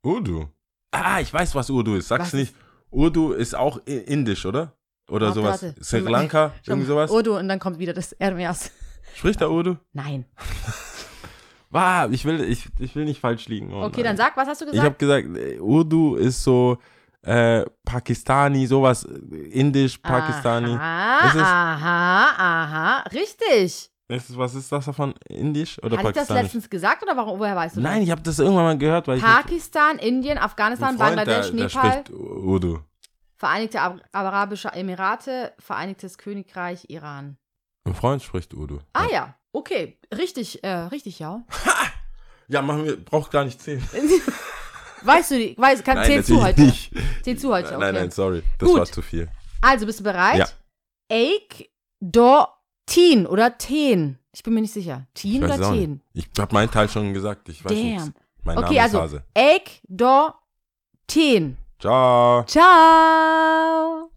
Urdu. Ah, ich weiß, was Urdu ist. Sag's Was nicht. Urdu ist auch indisch, oder? Oder Warte, sowas. warte. Sri Lanka, Schau irgendwie sowas. Urdu und dann kommt wieder das Erdmeers. Spricht der Urdu? Nein. Wow, ich will, ich, ich will nicht falsch liegen. Oh Okay, nein. dann sag, was hast du Ich gesagt? habe gesagt, äh, Urdu ist so äh, Pakistani, sowas, äh, indisch, Pakistani. Aha, aha, aha. Richtig. Ist was ist das davon? Indisch oder Hatte ich das letztens gesagt oder warum, woher weißt du Nein, das? ich habe das irgendwann mal gehört, weil ich Pakistan, Indien, Afghanistan, Freund, Bangladesch, der, der Nepal, spricht Urdu. Vereinigte Ab Arabische Emirate, Vereinigtes Königreich, Iran. Ein Freund spricht Urdu. Ah ja, okay. Richtig, äh, richtig, ja. Ja, machen wir, braucht gar nicht zählen. Weißt du, die- weiß, kann, Nein, zähl zu heute. nicht. Zähl zu heute, okay. Nein, nein, sorry. Das Gut. war zu viel. Also, bist du bereit? Ja. Eik, do, Teen oder Teen. Ich bin mir nicht sicher. Teen oder Teen? Ich habe meinen Teil schon gesagt. Ich weiß Damn. nichts. Mein Okay, Name also ist Hase. Eik, do, Teen. Ciao. Ciao.